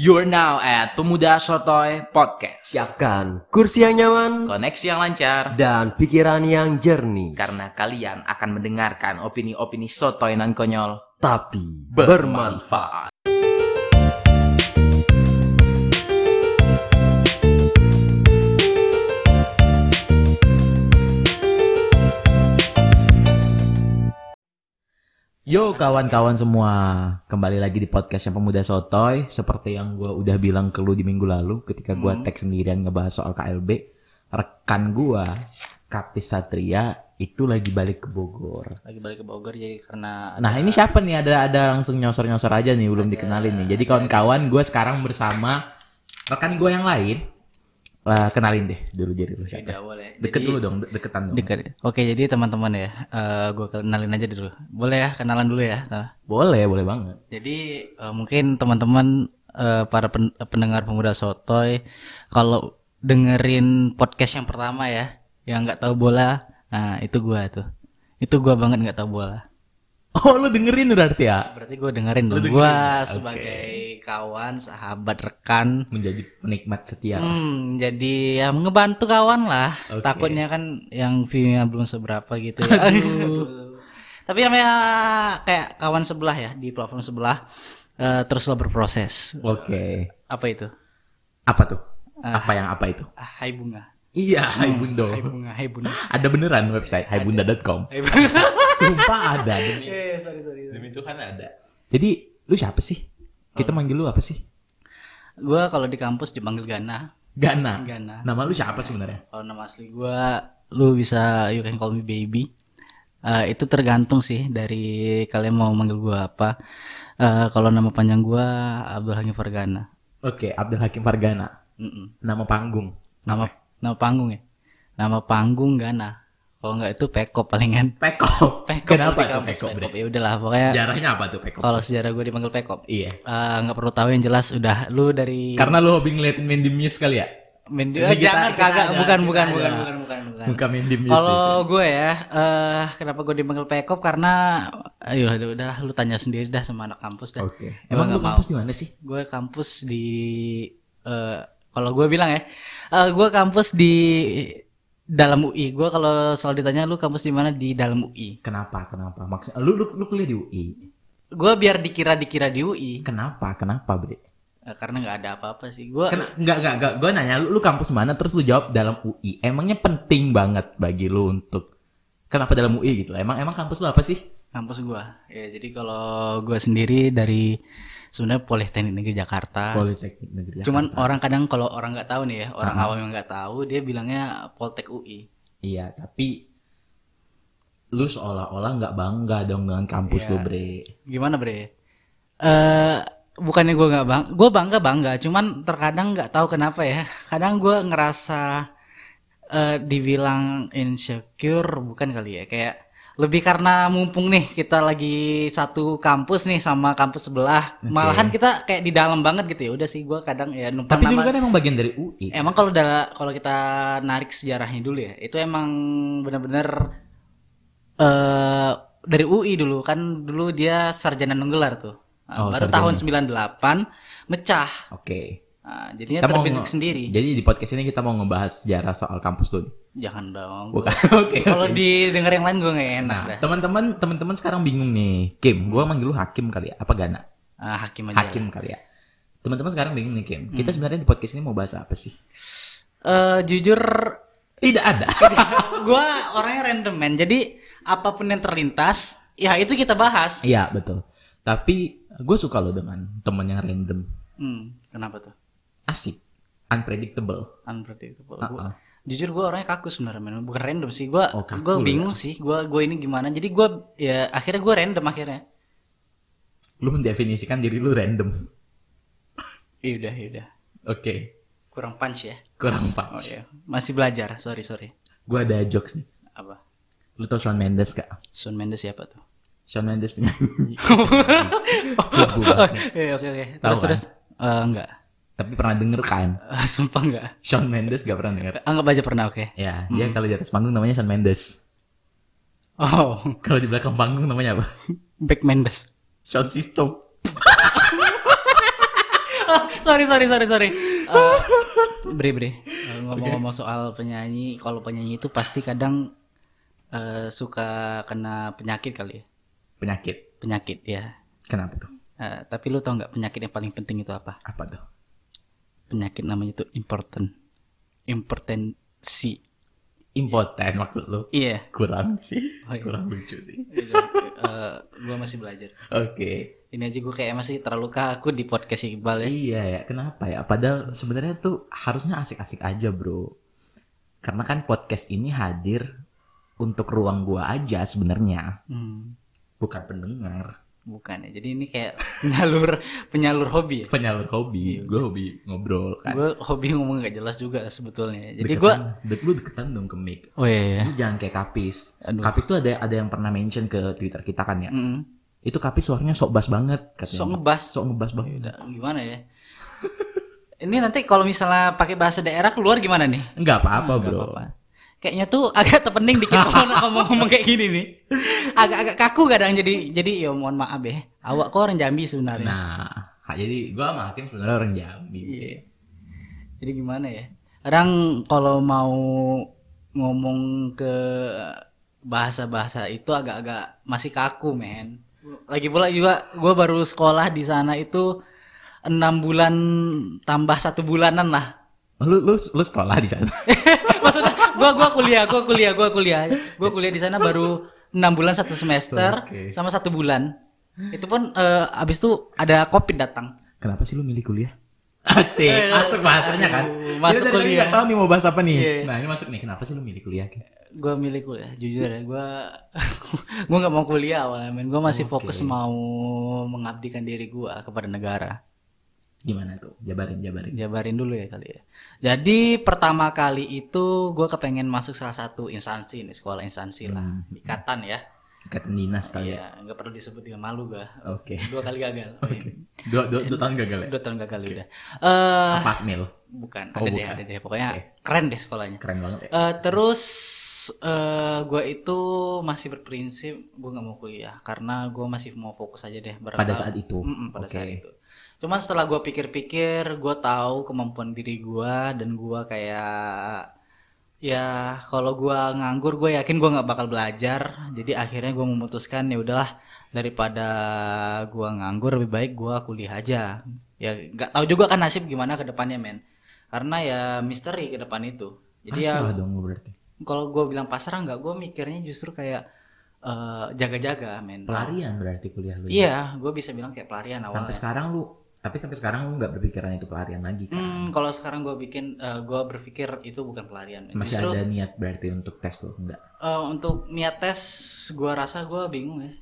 You're now at Pemuda Sotoy Podcast. Siapkan kursi yang nyaman Koneksi yang lancar dan pikiran yang jernih, karena kalian akan mendengarkan opini-opini sotoy nan konyol tapi bermanfaat. Yo kawan-kawan semua, kembali lagi di podcast yang Pemuda Sotoy. Seperti yang gue udah bilang ke lu di minggu lalu ketika gue tag sendirian ngebahas soal KLB. Rekan gue, Kapis Satria, itu lagi balik ke Bogor. lagi balik ke Bogor jadi karena Nah ini siapa nih? Ada ada langsung nyosor-nyosor aja nih, belum dikenalin nih. Jadi kawan-kawan, gue sekarang bersama rekan gue yang lain. Eh, kenalin deh dulu jadi lu siapa? tidak boleh. Deket Jadi- dulu dong, de- deketan dong. Dekat. Oke, jadi teman-teman ya, eh gue kenalin aja dulu. Boleh ya kenalan dulu ya. Nah, Boleh, boleh banget. Jadi eh, mungkin teman-teman eh, para pen- pendengar pemuda sotoy kalau dengerin podcast yang pertama ya, yang nggak tahu bola, nah itu gua tuh. Itu gua banget nggak tahu bola. Oh lu dengerin berarti ya? Berarti gue dengerin dong. oke. sebagai kawan, sahabat, rekan, Menjadi penikmat setia. Hmm, jadi ya ngebantu kawan lah. Oke. Takutnya kan yang view-nya belum seberapa gitu ya. Aduh. Tapi namanya kayak kawan sebelah ya di platform sebelah eh, teruslah berproses. Oke. Apa itu? Apa tuh? Ah. apa yang apa itu? Ah, hai bunga. Iya, Hai Bundo. Hai bunga, hai bunga. Ada beneran website haibunda.com. Sumpah ada demi, Eh, sorry, sorry. sorry. demi Tuhan ada. Jadi lu siapa sih? Kita manggil lu apa sih? Gua kalau di kampus dipanggil Gana. Gana. Gana. Nama lu siapa sebenarnya? Kalau nama asli gua lu bisa you can call me baby. Eh, itu tergantung sih dari kalian mau manggil gua apa. Eh, kalau nama panjang gua Abdul Hakim Fargana. Oke, Abdul Hakim Fargana. Mm-mm. Nama panggung. Nama nama panggung ya. Nama panggung Gana. Kalau nggak itu Pekop palingan. Pekop. Pekop Kenapa itu Pekop? Pekop. Ya udahlah pokoknya Sejarahnya apa tuh Pekop? kalau sejarah gue dipanggil Pekop. Iya. Eh, nggak perlu tahu yang jelas udah lu dari Karena lu hobi ngeliatin Mandy Muse kali ya? Eh, kita- jangan kagak bukan bukan bukan bukan bukan bukan. Bukan Mandy Muse. Kalau gue ya, eh kenapa gue dipanggil Pekop karena ayo udah, udah lu tanya sendiri dah sama anak kampus dah. Oke. Gua Emang lu kampus di mana sih? Gue kampus di eh kalau gue bilang ya, eh gue kampus di dalam UI. Gue kalau selalu ditanya lu kampus di mana di dalam UI. Kenapa? Kenapa? Maksud lu lu, lu kuliah di UI. Gue biar dikira dikira di UI Kenapa? Kenapa, Bre? Eh, karena nggak ada apa-apa sih. Gue Kena, enggak, enggak, enggak. Gue nanya, lu, lu kampus mana? Terus lu jawab dalam UI. Emangnya penting banget bagi lu untuk... Kenapa dalam UI gitu? Emang emang kampus lu apa sih? kampus gue. Ya jadi kalau gue sendiri dari sebenarnya Politeknik Negeri Jakarta. Politeknik Negeri Jakarta. Cuman orang kadang kalau orang nggak tahu nih ya, orang Ah. awam yang nggak tahu dia bilangnya Poltek UI. Iya, tapi... Lu seolah-olah nggak bangga dong dengan kampus Iya. lu, Bre. Gimana bre? Eh bukannya gue nggak bang, gue bangga bangga. Cuman terkadang nggak tahu kenapa ya. Kadang gue ngerasa eh dibilang insecure bukan kali ya. Kayak lebih karena mumpung nih kita lagi satu kampus nih sama kampus sebelah. Malahan kita kayak di dalam banget gitu ya. Udah sih gue kadang ya numpang Tapi dulu nama. kan emang bagian dari UI. Emang kalau kalau kita narik sejarahnya dulu ya, itu emang benar-benar eh dari UI dulu kan dulu dia sarjana nenggelar tuh. Oh, baru sarjana. tahun 98 mecah. Oke. Nah, jadinya Kita terbentuk sendiri. Jadi di podcast ini kita mau ngebahas sejarah soal kampus lu. nih. Jangan dong. Bukan. Oke. Kalau oke. didengar yang lain gue gak enak Nah, teman-teman teman-teman sekarang bingung nih. Kim, gua manggil lu Hakim kali ya? Apa Gana? Ah, hakim aja. Hakim kali ya. Teman-teman sekarang bingung nih Kim. Kita sebenarnya di podcast ini mau bahas apa sih? Eh, jujur Tidak ada. gue orangnya random man. Jadi apa pun yang terlintas, ya itu kita bahas. Iya betul. Tapi gue suka loh dengan teman yang random, Hmm, kenapa tuh? Asik, unpredictable. Unpredictable. Uh-uh. Gua- jujur gue orangnya kaku sebenarnya men. bukan random sih gue Oh, gue lu bingung sih gue gue ini gimana jadi gue ya akhirnya gue random akhirnya Lu mendefinisikan diri lu random. iya udah iya udah Oke, kurang punch ya kurang oh pas. iya masih belajar sorry sorry Gue ada jokes nih. apa Lu tau Shawn Mendes gak? Shawn Mendes siapa tuh Shawn Mendes penyanyi. oh, iya, oke oke Tahu terus kan? terus Eh, enggak Tapi pernah denger kan? Eh, sumpah enggak Shawn Mendes gak pernah denger. anggap aja pernah oke Ya, dia kalau di atas panggung namanya Shawn Mendes. oh Kalau di belakang panggung namanya apa? Back Mendes Sound System. sorry sorry sorry sorry. Eh, bre bre. Eh, Ngomong-ngomong soal penyanyi, kalau penyanyi itu pasti kadang eh, suka kena penyakit kali ya. Penyakit. Penyakit ya. Kenapa tuh? Eh, tapi lu tau nggak penyakit yang paling penting itu apa? Apa tuh? Penyakit namanya itu important. Impotensi. Impoten maksud lu? Iya. Kurang sih. Oh, iya. Kurang lucu sih. Eh, gua masih belajar. Oke. Ini aja gue kayak masih terlalu kaku di podcast Iqbal ya. Iya ya, kenapa ya? Padahal sebenarnya tuh harusnya asik-asik aja, Bro. Karena kan podcast ini hadir untuk ruang gua aja sebenarnya, Hmm, bukan pendengar. Bukan ya. Jadi ini kayak penyalur penyalur hobi ya. Penyalur hobi. Gue hobi ngobrol kan. Gue hobi ngomong gak jelas juga sebetulnya. Jadi gue Deketan- dek lu deketan dong ke mic. Oh iya ya. Lu jangan kayak Kapis. Aduh. Kapis tuh ada ada yang pernah mention ke Twitter kita kan ya. Mm. Itu Kapis suaranya sok bass banget katanya. Sok ngebas. Sok ngebas banget. Udah, gimana ya? ini nanti kalau misalnya pakai bahasa daerah keluar gimana nih? Enggak apa-apa, Bro. apa-apa. Kayaknya tuh agak terpening dikit ngomong- ngomong-ngomong kayak gini nih. Agak-agak kaku kadang jadi jadi ya mohon maaf ya. Awak kok orang Jambi sebenarnya. Nah, jadi gua sama Hakim sebenarnya orang Jambi. Iya. Jadi gimana ya? Kadang kalau mau ngomong ke bahasa-bahasa itu agak-agak masih kaku, men. Lagi pula juga gue baru sekolah di sana itu enam bulan tambah satu bulanan lah. Lu lu lu sekolah di sana. Gua gua kuliah, gua kuliah, gua kuliah. Gua kuliah di sana baru enam bulan satu semester Oke. sama satu bulan. Itu pun eh, abis itu ada covid datang. Kenapa sih lu milih kuliah? Asik, Eh, masuk bahasanya kan. masuk Kita kuliah. tahu nih mau bahas apa nih. Iya. Nah, ini masuk nih. Kenapa sih lu milih kuliah? Gua milih kuliah, jujur ya, gua gua nggak mau kuliah awalnya, men. Gua masih fokus mau mengabdikan diri gua kepada negara. Gimana tuh? Jabarin, jabarin. Jabarin dulu ya kali ya. Jadi pertama kali itu gua kepengen masuk salah satu instansi nih, sekolah instansi lah, ikatan ya. Ikatan dinas kali ya. Iya, nggak perlu disebut dengan malu gua. Oke. Dua kali gagal. Iya. Dua, dua, dua tahun gagal ya? Dua tahun gagal udah. Eh, Apa mil? bukan, Oh, ada deh, bukan. ada deh. Pokoknya keren deh sekolahnya. Keren banget ya. Eh, terus eh gue itu masih berprinsip gue nggak mau kuliah karena gue masih mau fokus aja deh berapa- Pada saat itu. Mm-mm, pada Oke. saat itu. Cuman setelah gue pikir-pikir, gue tahu kemampuan diri gue dan gue kayak ya kalau gue nganggur gue yakin gue nggak bakal belajar. Jadi akhirnya gue memutuskan ya udahlah daripada gue nganggur lebih baik gue kuliah aja. Ya nggak tahu juga kan nasib gimana ke depannya men. Karena ya misteri ke depan itu. Jadi ya Pasrah dong lu berarti. kalau gue bilang pasrah nggak gue mikirnya justru kayak eh, jaga-jaga men Pelarian berarti kuliah lu. ya? iya gue bisa bilang kayak pelarian Sampai awalnya sekarang lu, tapi sampai sekarang lu nggak berpikiran itu pelarian lagi kan? Hmm, kalau sekarang gue bikin gue berpikir itu bukan pelarian. Masih justru ada niat berarti untuk tes lu enggak? eh, untuk niat tes gue rasa gue bingung ya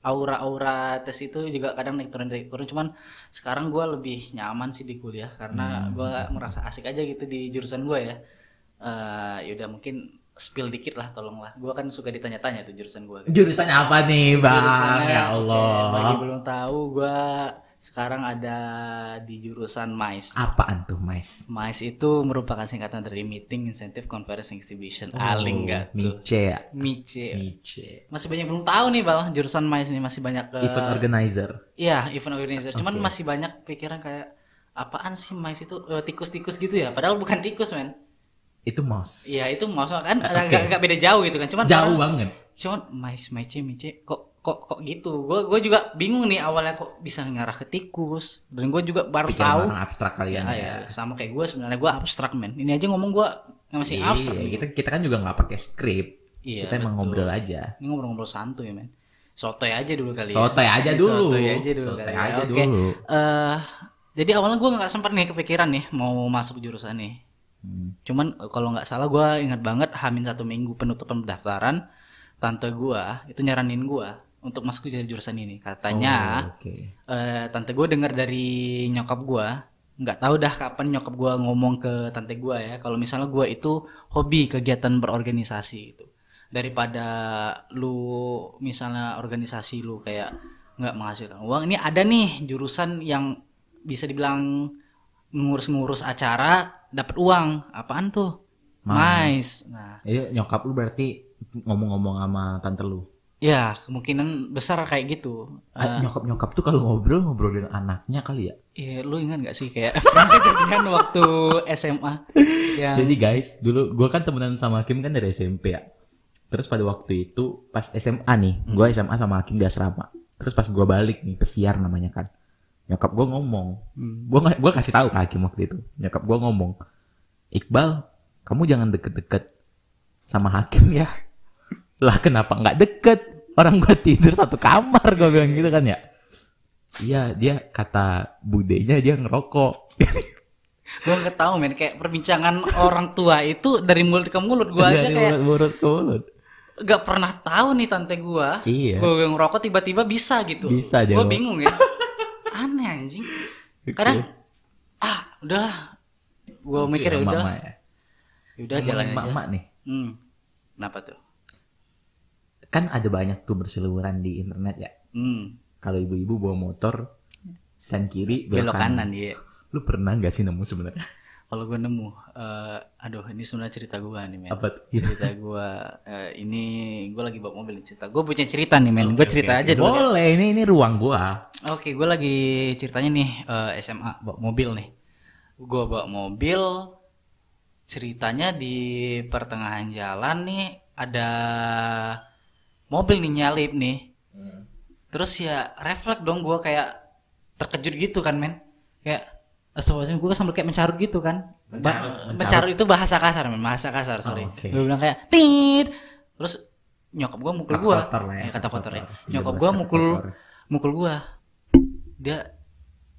aura-aura tes itu juga kadang naik turun naik turun cuman sekarang gue lebih nyaman sih di kuliah Hmm. karena gue merasa asik aja gitu di jurusan gue ya Eh ya udah mungkin spill dikit lah tolonglah gue kan suka ditanya-tanya tuh jurusan gue Jurusannya apa nih, Bang? Jurusannya, Ya Allah. bagi belum tahu, gua sekarang ada di jurusan MICE. Apaan tuh, Mais? MICE itu merupakan singkatan dari Meeting Incentive Conference Exhibition. Aling nggak tuh? Mice ya? MICE. Mice. Masih banyak belum tahu nih bal jurusan MICE nih masih banyak ke Event organizer. Iya event organizer. Cuman masih banyak pikiran kayak apaan sih MICE itu Eh, tikus-tikus gitu ya? Padahal bukan tikus men. Itu mouse. Iya itu maksudnya kan agak agak beda jauh gitu kan. Cuman Jauh orang- banget. cuman mais mece mice kok kok kok gitu gue gue juga bingung nih awalnya kok bisa ngarah ke tikus dan gue juga baru Pikiran tahu orang abstrak kalian ya, ya. ya sama kayak gue sebenarnya gue abstrak men ini aja ngomong gue masih Iya, abstrak kita kita kan juga nggak pakai skrip. Iya, kita emang betul. ngobrol aja. ini ngobrol-ngobrol santuy men sotoy aja dulu kali Sotoy ya aja dulu. sotoy aja dulu Sotoy kali ya. aja Oke. dulu. Eh, jadi awalnya gue nggak sempat nih kepikiran nih mau masuk jurusan nih Hmm. Cuman eh, kalau nggak salah gue ingat banget hamin satu minggu penutupan pendaftaran tante gue itu nyaranin gue untuk masuk ke jurusan ini. Katanya Oh, Oke. eh, tante gue dengar dari nyokap gue nggak tahu dah kapan nyokap gue ngomong ke tante gue ya kalau misalnya gue itu hobi kegiatan berorganisasi itu daripada lu misalnya organisasi lu kayak nggak menghasilkan uang ini ada nih jurusan yang bisa dibilang ngurus-ngurus acara dapat uang apaan tuh Mais. mais nah Jadi nyokap lu berarti ngomong-ngomong sama tante lu. Ya, kemungkinan besar kayak gitu. Ah, Nyokap-nyokap tuh kalau ngobrol ngobrolin anaknya kali ya. Iya, lu ingat gak sih kayak kejadian waktu SMA yang Jadi guys, dulu gua kan temenan sama Hakim kan dari SMP ya. Terus pada waktu itu pas SMA nih, gua SMA sama Hakim di asrama. Terus pas gua balik nih, pesiar namanya kan. Nyokap gua ngomong, nggak- gua kasih tahu ke Hakim waktu itu. Nyokap gua ngomong, Iqbal, kamu jangan deket-deket sama Hakim ya. Lah kenapa nggak deket? Orang gua tidur satu kamar, gua bilang gitu kan ya. Iya, dia kata budenya dia ngerokok. gue nggak tahu men kayak perbincangan orang tua itu dari mulut ke mulut gue aja kayak mulut mulut ke mulut. gak pernah tahu nih tante gue Iya. gue ngerokok tiba-tiba bisa gitu Bisa gue bingung ya aneh anjing kadang ah udahlah gue mikir ya udah Mama ya. udah jalan aja Mama nih. hmm. kenapa tuh Kan ada banyak tuh berseliweran di internet ya. hmm. Kalau ibu-ibu bawa motor sen kiri belok kanan ya Lu pernah nggak sih nemu sebenarnya? kalau gue nemu eh, aduh ini sebenarnya cerita gue nih men Apa tuh? cerita gue eh, ini gue lagi bawa mobil nih cerita gue punya cerita nih men gue cerita aja dulu ya. Boleh, ini ini ruang gua. Oke, gue lagi ceritanya nih eh, SMA bawa mobil nih. Gue bawa mobil, ceritanya di pertengahan jalan nih ada mobil nih nyalip nih. Terus ya refleks dong gue kayak terkejut gitu kan men. Kayak astagfirullahaladzim gue sambil kayak mencarut gitu kan. Ba- Mencarut, mencarut itu bahasa kasar men, bahasa kasar sorry. Oh, oke. Gue bilang kayak tit. Terus nyokap gue mukul gue. ya, kata kata kotor ya. Iya, Nyokap gue mukul kotor. mukul gua dia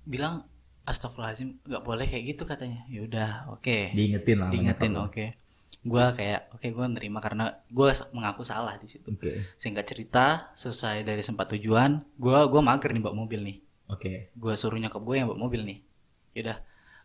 bilang astagfirullahaladzim nggak boleh kayak gitu katanya ya udah oke Diingetin lah. diingetin oke gua kayak oke gua nerima karena gua mengaku salah di situ. Oke. singkat cerita selesai dari sempat tujuan gua gua mager nih bawa mobil nih Oke. gua suruh nyokap gue yang bawa mobil nih yaudah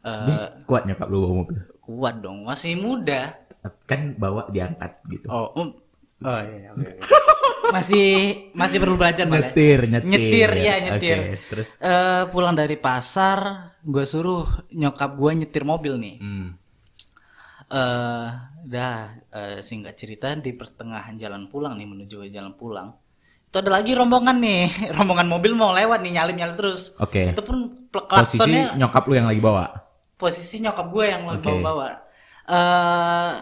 eh, Nih, kuat nyokap lu bawa mobil. kuat dong masih muda Kan bawa diangkat gitu. oh um, oh iya oke oke. masih masih perlu belajar malah ya. Nyetir, nyetir. Nyetir, ya, nyetir. Oke, terus Eh, pulang dari pasar, gue suruh nyokap gue nyetir mobil nih. hmm. Eh, dah eh, singkat cerita di pertengahan jalan pulang nih menuju jalan pulang. Itu ada lagi rombongan nih, rombongan mobil mau lewat nih nyalip nyalip terus. Oke. Itu pun pl- Posisi klaksonnya nyokap lu yang lagi bawa. posisi nyokap gue yang lagi Oke. bawa bawa. Eh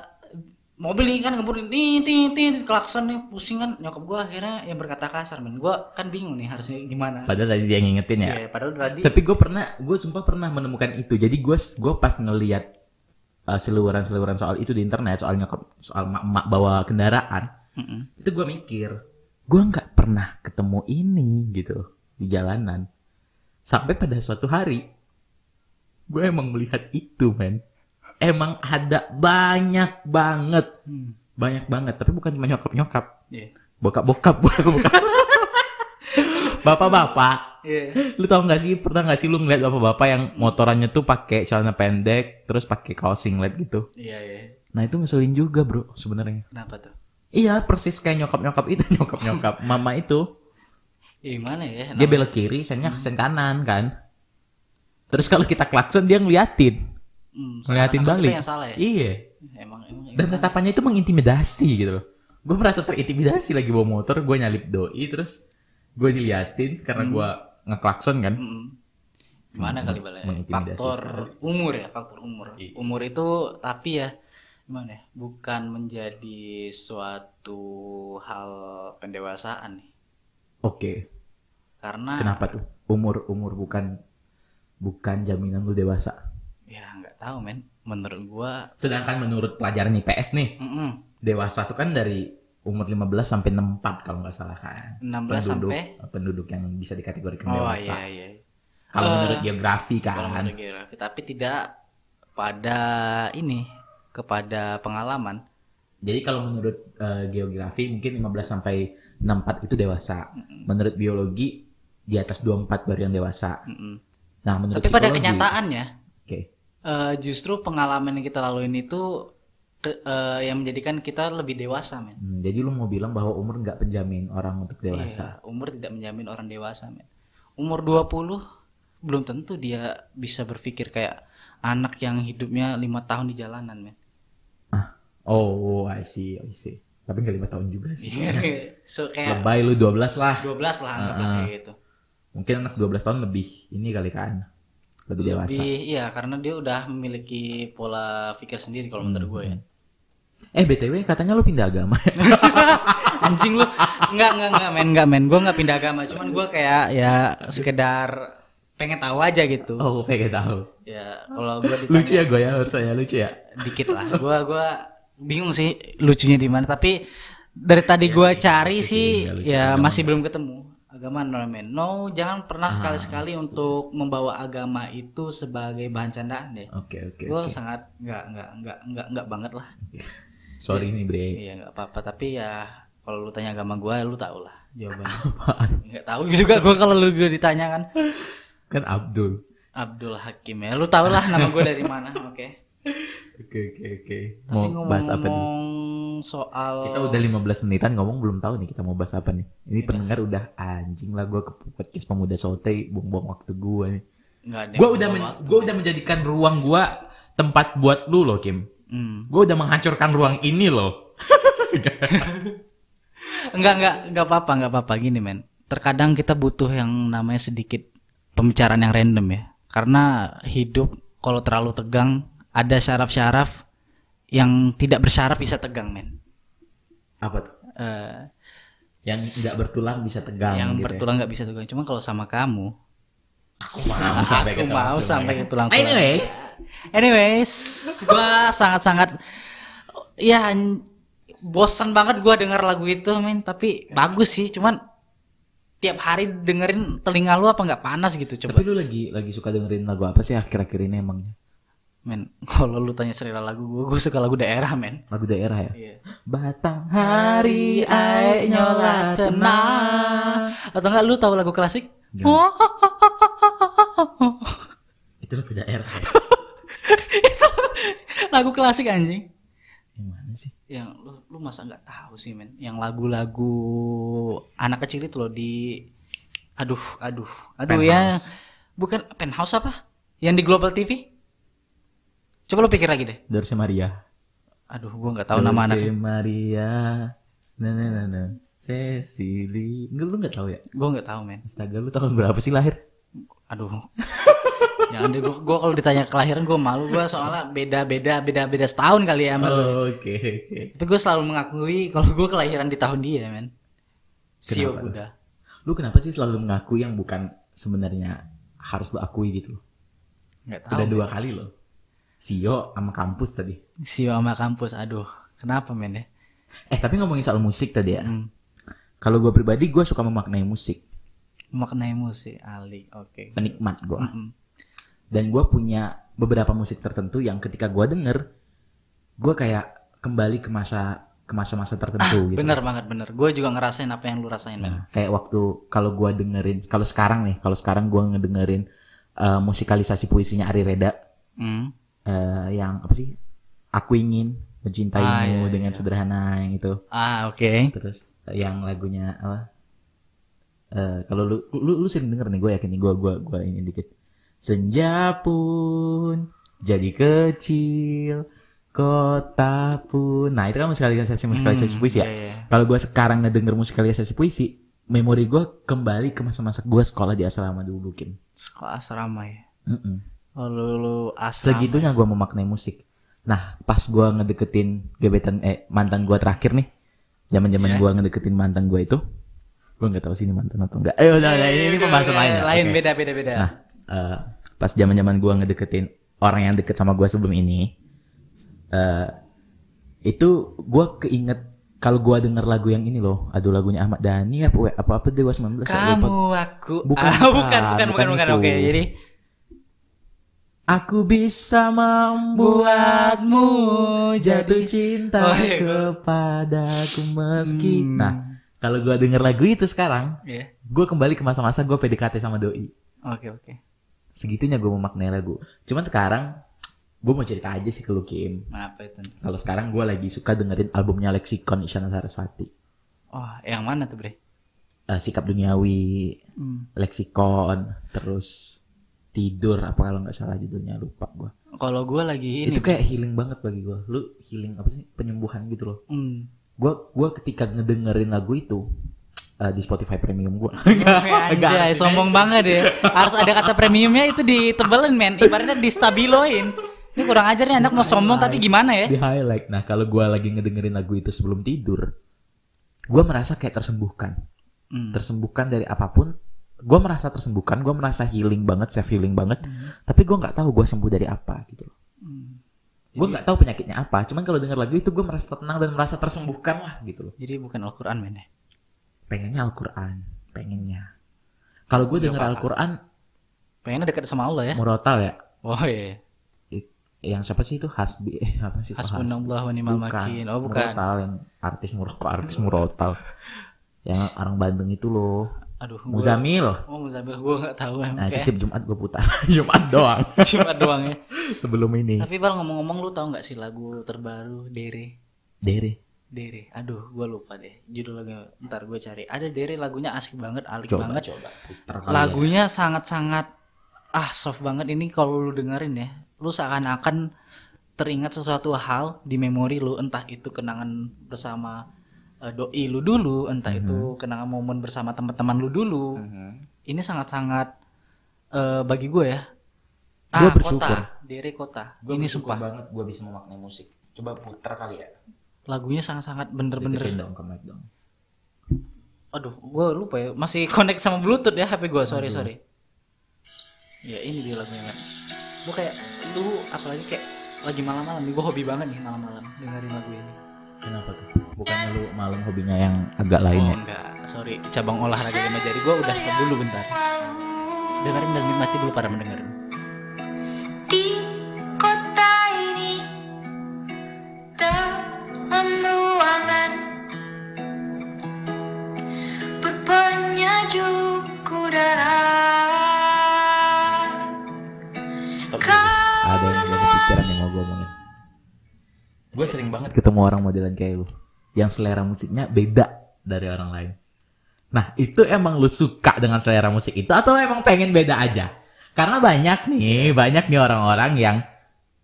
mobil ini kan ngebut tit tit klakson nih pusing kan nyokap gue akhirnya yang berkata kasar men gue kan bingung nih harusnya gimana Padahal tadi dia yang ngingetin ya. Iya, padahal tadi Tapi gue pernah, gue sumpah pernah menemukan itu. Jadi gue gue pas ngeliat uh, seluruhan-seluruhan soal itu di internet, soal nyokap, soal mak-mak bawa kendaraan, Mm-mm. itu gue mikir, gue nggak pernah ketemu ini gitu di jalanan. Sampai pada suatu hari, gue emang melihat itu, men. Emang ada banyak banget, Hmm. banyak banget. Tapi bukan cuma nyokap-nyokap, Iya. bokap-bokap, bukan. Bapak-bapak, Iya. lu tau gak sih pernah gak sih lu ngeliat bapak-bapak yang motorannya tuh pakai celana pendek terus pakai kaos singlet gitu Iya, iya. nah itu ngeselin juga bro sebenarnya Kenapa tuh? iya persis kayak nyokap nyokap itu nyokap nyokap mama itu Ya, gimana ya? dia belok kiri sennya sen kanan kan terus kalau kita klakson dia ngeliatin Hmm, ngeliatin balik yang salah ya? iya Emang, emang. dan tatapannya itu mengintimidasi gitu loh gue merasa terintimidasi lagi bawa motor gue nyalip doi terus gue diliatin karena gue ngeklakson kan Mm-mm. Gimana kali balai? Faktor sekali. umur ya, faktor umur. Iya. Umur itu tapi ya gimana ya? Bukan menjadi suatu hal pendewasaan nih. oke Karena Kenapa tuh? Umur umur bukan bukan jaminan lu dewasa. ya nggak tahu men. Menurut gua Sedangkan menurut pelajaran IPS nih, mm-mm, dewasa tuh kan dari umur 15 sampai 64 kalau nggak salah kan. 16 penduduk, sampai penduduk yang bisa dikategorikan Oh dewasa. iya iya. Kalau Eh, menurut geografi Kalau kan. menurut geografi, tapi tidak pada ini kepada pengalaman. Jadi kalau menurut eh, geografi mungkin 15 sampai 64 itu dewasa. Menurut biologi di atas 24 baru yang dewasa. Mm-mm. Nah, menurut Tapi pada kenyataannya Oke. eh, justru pengalaman yang kita laluin itu ke- eh, yang menjadikan kita lebih dewasa, men. Hmm, jadi lu mau bilang bahwa umur nggak penjamin orang untuk dewasa. Iya, umur tidak menjamin orang dewasa, men. Umur 20 belum tentu dia bisa berpikir kayak anak yang hidupnya lima tahun di jalanan, men. Oh, I see, I see. Tapi nggak lima tahun juga sih. so kayak Lebay lu 12 lah. 12 lah anggaplah Ah. kayak gitu. Mungkin anak 12 tahun lebih ini kali kan. Lebih dewasa. Lebih iya karena dia udah memiliki pola pikir sendiri kalau menurut gue ya. Eh BTW katanya lu pindah agama. Anjing lu. Enggak, enggak, enggak men, enggak men. Gue enggak pindah agama, cuman gue kayak ya sekedar pengen tahu aja gitu. oh, kayak tahu. Ya, kalau gue ditanya Lucu ya gue ya harusnya lucu ya. dikit lah. Gue gua bingung sih lucunya di mana, tapi dari tadi gue cari sih nggak lucu. ya Agama masih belum ketemu. Agama no men. No, jangan pernah sekali-sekali untuk membawa agama itu sebagai bahan candaan deh. Oke oke. Gue oke. sangat enggak enggak enggak enggak enggak banget lah. Sorry nih Bre. Iya nggak apa-apa tapi ya kalau lu tanya agama gue lu tau lah jawabannya. Apaan? nggak tahu juga gue kalau lu gue ditanya kan. Kan Abdul. Abdul Hakim ya. Lu tau lah nama gue dari mana. Oke. Oke oke oke. Mau bahas apa nih? soal Kita udah 15 menitan ngomong belum tahu nih kita mau bahas apa nih. Ini pendengar udah anjing lah gue ke podcast pemuda sote buang-buang waktu gue nih. Gue udah men- gua udah menjadikan ruang gue tempat buat lu loh Kim. Hmm. Gue udah menghancurkan ruang ini loh. Enggak enggak enggak apa-apa enggak apa-apa gini men. Terkadang kita butuh yang namanya sedikit pembicaraan yang random ya. Karena hidup kalau terlalu tegang ada syaraf-syaraf yang tidak bersaraf bisa tegang men. apa tuh? Eh, Yang tidak bertulang bisa tegang yang gitu ya. bertulang nggak bisa tegang. Cuma kalau sama kamu, Aku mau sampai aku mau tulang. sampai ke tulang. Anyway, Anyways, gua sangat-sangat ya an- bosan banget gua dengar lagu itu, men. Tapi bagus sih, cuman tiap hari dengerin telinga lu apa nggak panas gitu coba. tapi lu lagi lagi suka dengerin lagu apa sih akhir-akhir ini emangnya? Men, kalau lu tanya selera lagu gua, gua suka lagu daerah, men. Lagu daerah ya? Iya. Batang hari ae nyola tenang. Atau enggak lu tahu lagu klasik? Itu lagu daerah ya? Itu lagu klasik anjing. Yang mana sih? Yang lu, lu masa nggak tahu sih, men? Yang lagu-lagu anak kecil itu loh di aduh, aduh, aduh ya. Penthouse. Bukan penthouse apa? Yang di Global TV? Coba lu pikir lagi deh. Dorce Maria. Aduh, gua nggak tahu nama Dorce anaknya. Maria. Nah, nah, nah, nah. Cecily. Enggak lu enggak tahu ya? Gua nggak tahu, men. Astaga, lu tahun berapa sih lahir? Aduh. Jangan deh, gua kalau ditanya kelahiran gua malu gua soalnya beda-beda beda-beda setahun kali ya. Oh, Oke, oke. Tapi gue selalu mengakui kalau gue kelahiran di tahun dia, men. Sio? Buddha. Lu kenapa sih selalu mengaku yang bukan sebenarnya harus lu akui gitu? Nggak tahu. Udah dua kali loh. Sio sama kampus tadi. Sio sama kampus. Aduh, kenapa men ya? Eh, tapi ngomongin soal musik tadi ya. Hmm. Kalau gue pribadi, gue suka memaknai musik. Maknai musik, Ali. Oke. Penikmat gue. Mm-mm. Dan gue punya beberapa musik tertentu yang ketika gue denger, gue kayak kembali ke masa ke masa-masa tertentu gitu. Bener banget, bener. Gue juga ngerasain apa yang lu rasain. Nah, kayak waktu kalau gue dengerin, kalau sekarang nih, kalau sekarang gue ngedengerin eh, musikalisasi puisinya Ari Reda, Hmm. eh, yang apa sih? Aku ingin mencintaimu Ah, iya, dengan iya. sederhana yang itu. Ah, oke. Terus eh, yang lagunya apa? Eh, kalau lu, lu lu sering denger nih, gue yakin nih, gue gua gua ini dikit. Senja pun jadi kecil, kota pun. Nah itu kan musikalisasi musikalisasi Hmm, puisi ya. iya, iya. Kalau gue sekarang ngedenger musikalisasi puisi, memori gue kembali ke masa-masa gue sekolah di asrama dulu, Kim. Sekolah asrama ya. Mm-mm. Oh, lu, lu asrama. Segitunya gue memaknai musik. Nah, pas gue ngedeketin gebetan eh mantan gue terakhir nih, zaman-zaman Iya. gue ngedeketin mantan gue itu, gue nggak tahu sih ini mantan atau enggak. Eh udah, udah, ini, ini pembahasan lain. ya. Lain Oke. beda beda beda. Nah, eh, pas zaman-zaman gue ngedeketin orang yang deket sama gue sebelum ini, eh itu gue keinget kalau gue denger lagu yang ini loh, aduh lagunya Ahmad Dhani apa apa apa Dewa 19 ya, lupa. Kamu aku Bukan, ah, bukan bukan, bukan bukan bukan oke jadi Aku bisa membuatmu jatuh cinta Oh, iya. kepadaku meski. Hmm. Nah, kalau gua denger lagu itu sekarang, Iya. gue kembali ke masa-masa gue PDKT sama doi. Oke oke. Segitunya gue memaknai lagu. Cuman sekarang, gue mau cerita aja sih ke lu Kim. Apa itu? Kalau sekarang gue lagi suka dengerin albumnya Lexicon Isyana Sarasvati. Oh, yang mana tuh, Bre? Eh, Sikap Duniawi, Hmm. Lexicon, terus Tidur, apa kalau nggak salah judulnya lupa gue. Kalau gue lagi ini. Itu kayak healing banget bagi gue. Lu healing apa sih? Penyembuhan gitu loh. Hmm. Gue gua ketika ngedengerin lagu itu eh, di Spotify Premium gue. Anjay, sombong banget ya. Harus ada kata premiumnya itu ditebelin men. Ibaratnya distabiloin. Ini kurang ajar nih anak mau sombong tapi gimana ya? di highlight. Nah kalau gue lagi ngedengerin lagu itu sebelum tidur, gue merasa kayak tersembuhkan, Hmm. tersembuhkan dari apa pun. Gue merasa tersembuhkan, gue merasa healing banget, self healing banget. Tapi gue nggak tahu gue sembuh dari apa gitu. Hmm. Gue nggak tahu penyakitnya apa. Cuman kalau denger lagu itu gue merasa tenang dan merasa tersembuhkan lah gitu loh. Jadi bukan Al-Quran men ya? Pengennya Al-Quran, pengennya. Kalau gue denger Al-Quran, Pengennya dekat sama Allah ya? murotal ya. Oh iya. Yang siapa sih itu Hasbi? Eh siapa sih? Hasbunallah wa ni'mal wakil. Oh bukan. Murotal yang artis murok kok artis murotal. yang orang Bandung itu loh. Aduh. gua- Muzamil. Oh Muzamil gue gak tahu emang Nah, kayak tiap Jumat gue putar. Jumat doang cuma doang ya. sebelum ini. Tapi bal ngomong-ngomong lu tahu nggak sih lagu terbaru Dere? Dere. Dere. Aduh, gue lupa deh. Judul lagu ntar gue cari. Ada Dere lagunya asik banget, alik Coba banget. coba putar kali ya. Lagunya sangat-sangat ah soft banget ini kalau lu dengerin ya. Lu seakan-akan teringat sesuatu hal di memori lu entah itu kenangan bersama eh, doi lu dulu, entah Mhm. itu kenangan momen bersama teman-teman lu dulu. Ini sangat-sangat eh, bagi gue ya. Gua Ah, bersyukur. kota, Dere kota. Gua ini sumpah. banget gue bisa memaknai musik. Coba putar kali ya. Lagunya sangat-sangat bener-bener. dong ke mic dong. Aduh, gue lupa ya. Masih connect sama Bluetooth ya HP gue. Sorry, sorry. Ya ini dia lagunya. Gue kayak lu apalagi kayak lagi malam-malam nih. Gue hobi banget nih malam-malam dengerin lagu ini. Kenapa tuh? Bukannya lu malam hobinya yang agak lain Oh ya? enggak, sorry. Cabang olahraga lima jari gue udah stop dulu bentar. Dengerin dan nikmati dulu para mendengarin. di kota ini dalam ruangan berpenyejuk udara Gue sering banget ketemu orang modelan kayak lu. Yang selera musiknya beda dari orang lain. Nah itu emang lu suka dengan selera musik itu atau emang pengen beda aja? Karena banyak nih, banyak nih orang-orang yang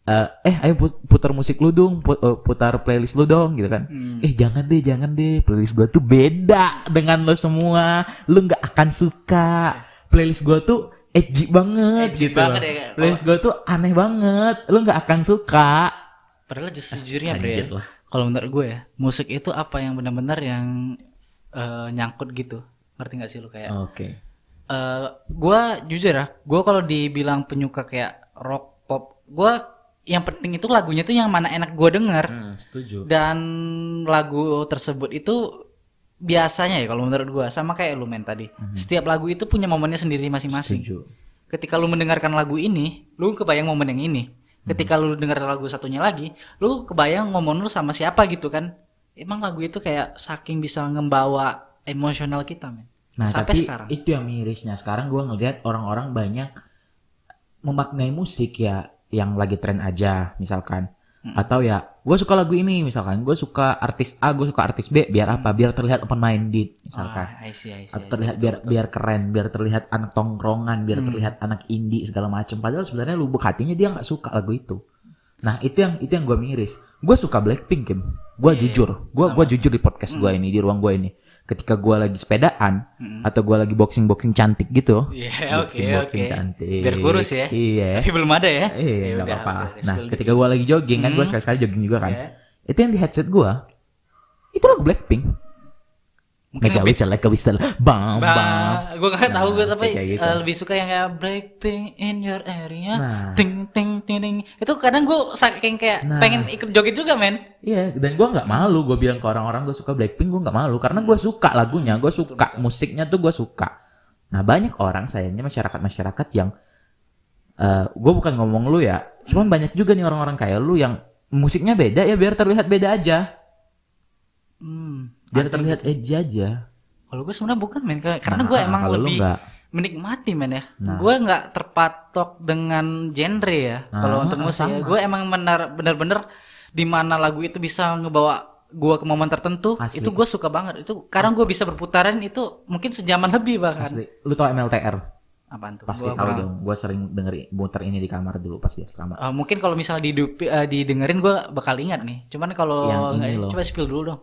eh, eh ayo put- putar musik lu dong, eh, putar playlist lu dong gitu kan. Hmm. Eh jangan deh, jangan deh, playlist gua tuh beda dengan lo semua. Lu nggak akan suka. Playlist gua tuh edgy banget Edgy gitu. banget ya, Playlist gua tuh aneh banget. Lu nggak akan suka. Padahal sejujurnya bre, lah. kalau menurut gue ya, musik itu apa yang benar-benar yang eh, nyangkut gitu. Ngerti gak sih lu kayak? Oke. eh gua jujur ya, gua kalau dibilang penyuka kayak rock pop, gua yang penting itu lagunya tuh yang mana enak gua denger Hmm, setuju. dan lagu tersebut itu biasanya ya kalau menurut gua sama kayak lu men tadi. Setiap lagu itu punya momennya sendiri masing-masing. Setuju. Ketika lu mendengarkan lagu ini, lu kebayang momen yang ini. Ketika lu dengar lagu satunya lagi, lu kebayang momen lu sama siapa gitu kan. Emang lagu itu kayak saking bisa ngembawa emosional kita men. Nah, Sampai tapi sekarang. itu yang mirisnya. Sekarang gua ngeliat orang-orang banyak memaknai musik ya yang lagi tren aja misalkan. Atau ya gue suka lagu ini misalkan. Gue suka artis A, gue suka artis B. Biar apa? Biar terlihat open minded misalkan. Ah, I see, I see, atau I see. terlihat biar biar keren, biar terlihat anak tongkrongan, biar terlihat anak indie segala macam. Padahal sebenarnya lubuk hatinya dia nggak suka lagu itu. Nah itu yang itu yang gue miris. Gue suka Blackpink Kim. Gue jujur, gue gua jujur di podcast gue ini di ruang gue ini. Ketika gue lagi sepedaan atau gue lagi boxing boxing cantik gitu, oke, boxing boxing oke. cantik. Biar kurus ya. Iya. Tapi belum ada ya? Iya, Ya nggak apa-apa. Nah, ketika gue lagi jogging kan, gue Hmm. sekali-sekali jogging juga kan. Oke. Itu yang di headset gue, itu lagu Blackpink. Mungkin Mega lebih- whistle, like a whistle, bam, bam. Bah, gue gak tahu gue Nah, tapi gitu. eh, lebih suka yang kayak breaking in your area, Nah. ting ting ting ting. Itu kadang gue saking kayak Nah. pengen ikut joget juga men. Iya, dan gue nggak malu gue bilang ke orang-orang gue suka Blackpink, gue nggak malu karena gue suka lagunya, gue suka musiknya tuh gue suka. Nah banyak orang sayangnya masyarakat-masyarakat yang, eh gue bukan ngomong lu ya, cuman banyak juga nih orang-orang kayak lu yang musiknya beda ya biar terlihat beda aja, Hmm. Biar terlihat edgy aja. Kalau gue sebenarnya bukan men, Kayak- karena Nah, gue emang lebih menikmati men ya. Nah. Gue nggak terpatok dengan genre ya. Nah, kalau untuk musik, ya. sama. gue emang benar bener-bener di mana lagu itu bisa ngebawa gue ke momen tertentu, Asli. itu gue suka banget. Itu karena gue bisa berputaran itu mungkin sejaman lebih bahkan. Asli, lu tau MLTR? Apaan tuh? Pasti Gua tahu dong. Gue sering denger muter ini di kamar dulu pas dia asrama. Eh, mungkin kalau misalnya didupi, eh, didengerin gue bakal ingat nih. Cuman kalau coba spill dulu dong.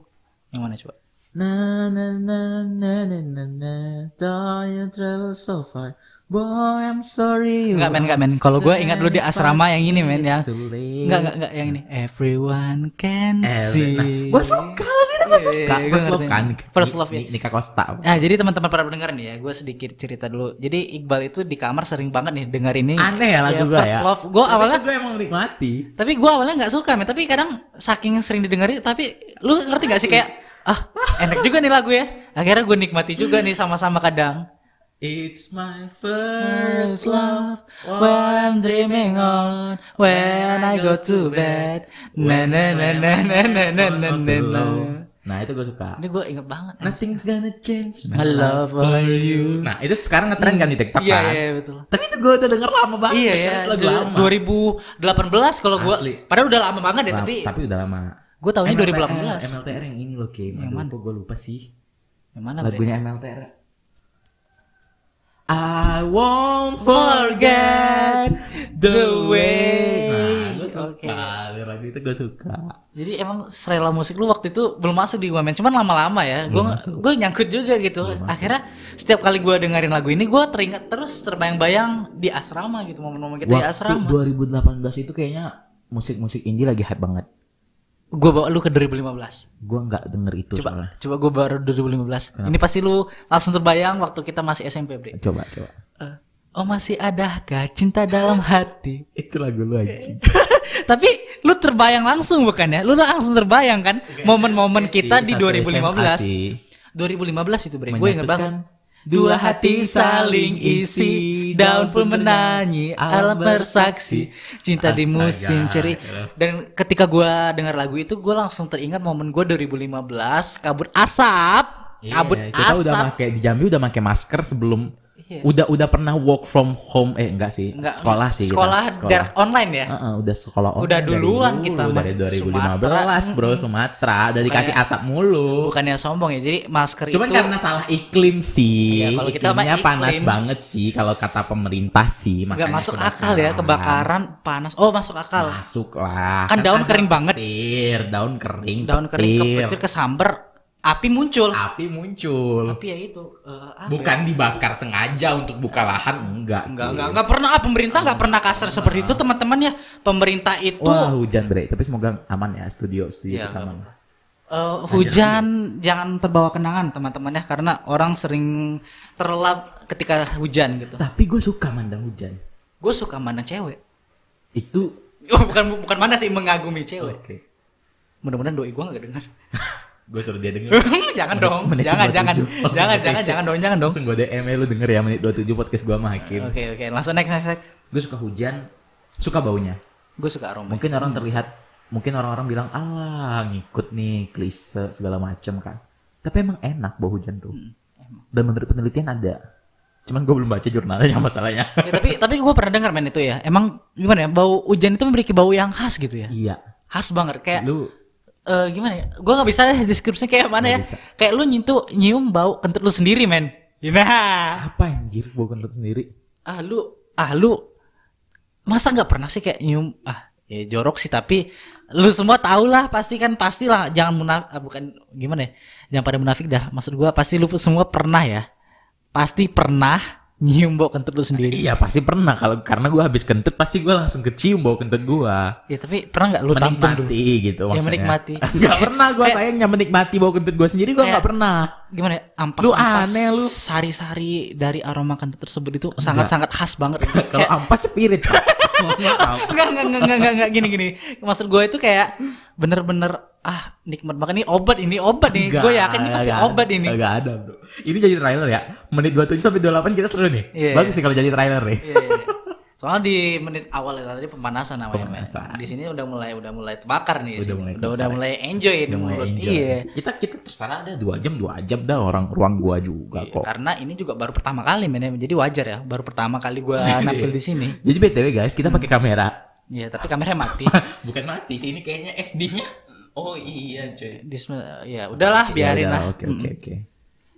Yang mana coba? Na na na na na na na Don't you travel so far Boy I'm sorry Enggak men, enggak men. Kalau gue ingat dulu di asrama yang ini men late. enggak enggak enggak yang ini. Everyone can Eh, see. nah, gue suka lagu itu gue suka Iya, First Love kan First Love, ya. Ni- Nika Costa Nah, jadi teman-teman para pendengar nih ya, gue sedikit cerita dulu. Jadi Iqbal itu di kamar sering banget nih dengar ini. Aneh ya lagu gue First ya Love. Gue awalnya gue emang menikmati tapi gue awalnya nggak suka men tapi kadang saking sering didengarin tapi lu ngerti gak sih kayak ah enak juga nih lagu ya. Akhirnya gue nikmati juga nih sama-sama kadang. It's my first love when I'm dreaming on when I go to bed. na na na na na na na na na na. Nah itu gue suka. Ini gue inget banget. Nothing's gonna change My love for you. Nah itu sekarang ngetren kan di TikTok iya kan? iya betul. Tapi itu gue udah denger lama banget. Iya ya Lagu lama. 2018 kalau gue padahal udah lama banget ya tapi Tapi udah lama gue tahunya MLTR, 2018 MLTR yang ini loh Kim Yang mana? gue lupa sih yang mana Bre? Lagunya MLTR I won't forget the way Nah Oke. Lagu itu gue suka Jadi emang selera musik lu waktu itu belum masuk di Women, cuman lama-lama ya. Gue masuk. gue nyangkut juga gitu. Belum masuk. Akhirnya setiap kali gue dengerin lagu ini, gue teringat terus terbayang-bayang di asrama gitu momen-momen kita di Waktu asrama. 2018 itu kayaknya musik-musik indie lagi hype banget Gue bawa lu ke 2015. Gue nggak denger itu Coba, soalnya coba gue baru 2015. Ini pasti lu langsung terbayang waktu kita masih SMP, Bre. Coba coba Eh, oh masih adakah cinta dalam hati? Itu lagu lu anjing Tapi lu terbayang langsung bukan ya? Lu langsung terbayang kan momen-momen kita di 2015. 2015 itu bre, gue inget banget. Dua hati saling isi, daun pun menyanyi, alam bersaksi, cinta di musim Astaga. ceri. Dan ketika gue dengar lagu itu, gue langsung teringat momen gue 2015, kabut asap, kabut Iya, kita udah pakai di Jambi udah pakai masker sebelum Iya. udah udah pernah work from home eh enggak sih Enggak, sekolah sih kita. Sekolah, online ya. Heeh, udah sekolah online Udah dari duluan dulu, kita dari mah. 2015 Sumatera. bro Sumatera udah dikasih asap mulu Bukannya sombong ya, jadi masker cuman itu karena salah iklim sih Iya, kalau kita iklimnya panas iklim. banget sih kalau kata pemerintah sih makanya masuk akal ya, kebakaran panas. Oh masuk akal. masuk lah Kan daun kering banget. petir daun kering Daun kering kepecil kesamber, api muncul. api muncul Tapi ya itu eh, apa bukan dibakar sengaja untuk buka lahan enggak Enggak, enggak, enggak pernah ah, pemerintah enggak pernah kasar seperti itu teman-teman ya. Pemerintah itu Wah hujan bre, tapi semoga aman ya studio studio kita nggak aman. eh, hujan jangan terbawa kenangan teman-teman ya karena orang sering terlelap ketika hujan gitu. Tapi gue suka mandang hujan. Gue suka mana cewek. Itu Oh, bukan bukan mana sih mengagumi cewek. oke. Mudah-mudahan doi gue enggak dengar. Gue suruh dia denger. jangan dong. Menit jangan, 27. jangan. Jangan, jangan, jangan dong, jangan dong. Langsung gue DM ya, lu denger ya menit 27 podcast gue sama Hakim. Oke, oke. Langsung next, next, next. Gue suka hujan, suka baunya. Gue suka aroma. Mungkin orang terlihat, mungkin orang-orang bilang, ah ngikut nih, klise segala macem kan. Tapi emang enak bau hujan tuh. Hmm, Dan menurut penelitian ada. Cuman gue belum baca jurnalnya masalahnya. Ya, tapi tapi gue pernah dengar men itu ya. Emang gimana ya? Bau hujan itu memiliki bau yang khas gitu ya. iya. Khas banget kayak Lu eh, gimana ya? Gue nggak bisa deh deskripsinya kayak mana ya. Nggak bisa. Kayak lu nyentuh nyium bau kentut lu sendiri men. Nah, apa anjir bau kentut sendiri? ah lu ah lu masa nggak pernah sih kayak nyium ah ya jorok sih tapi lu semua tau lah pasti kan pastilah jangan munafik ah, bukan gimana ya jangan pada munafik dah maksud gua pasti lu semua pernah ya pasti pernah nyium bau kentut lu sendiri Iya pasti pernah kalau karena gue habis kentut pasti gue langsung kecium bau kentut gue. ya tapi pernah nggak lu tampung dulu menikmati gitu Ya, maksudnya. menikmati. Gak pernah gue sayangnya menikmati bau kentut gue sendiri gue Kayak- gak pernah. gimana ya ampas Lu aneh, lu. sari-sari dari aroma kentut tersebut itu sangat-sangat khas banget Kalau ampas enggak enggak enggak enggak enggak, enggak gini gini maksud gue itu kayak bener-bener ah nikmat banget ini obat ini obat nih gue yakin ini pasti ada. obat ini Nggak ada bro. Ini jadi trailer ya. Menit 27 sampai 28 kita seru nih. Iya. Bagus sih kalau jadi trailer nih. Iya, iya, soalnya di menit awal itu tadi pemanasan namanya. Pemanasan. di sini udah mulai udah mulai terbakar nih Udah sini. mulai udah udah mulai enjoy Udah mulai mulut. enjoy. iya Kita kita terserah ada dua jam dua jam dah orang ruang gua juga Iya, kok. karena ini juga baru pertama kali men ya. jadi wajar ya baru pertama kali gue nampil di sini Jadi btw guys kita pakai kamera. Iya tapi kameranya mati Bukan mati sih ini kayaknya SD-nya. Oh iya cuy. di ya udahlah biarin Ya lah udah, Oke oke oke.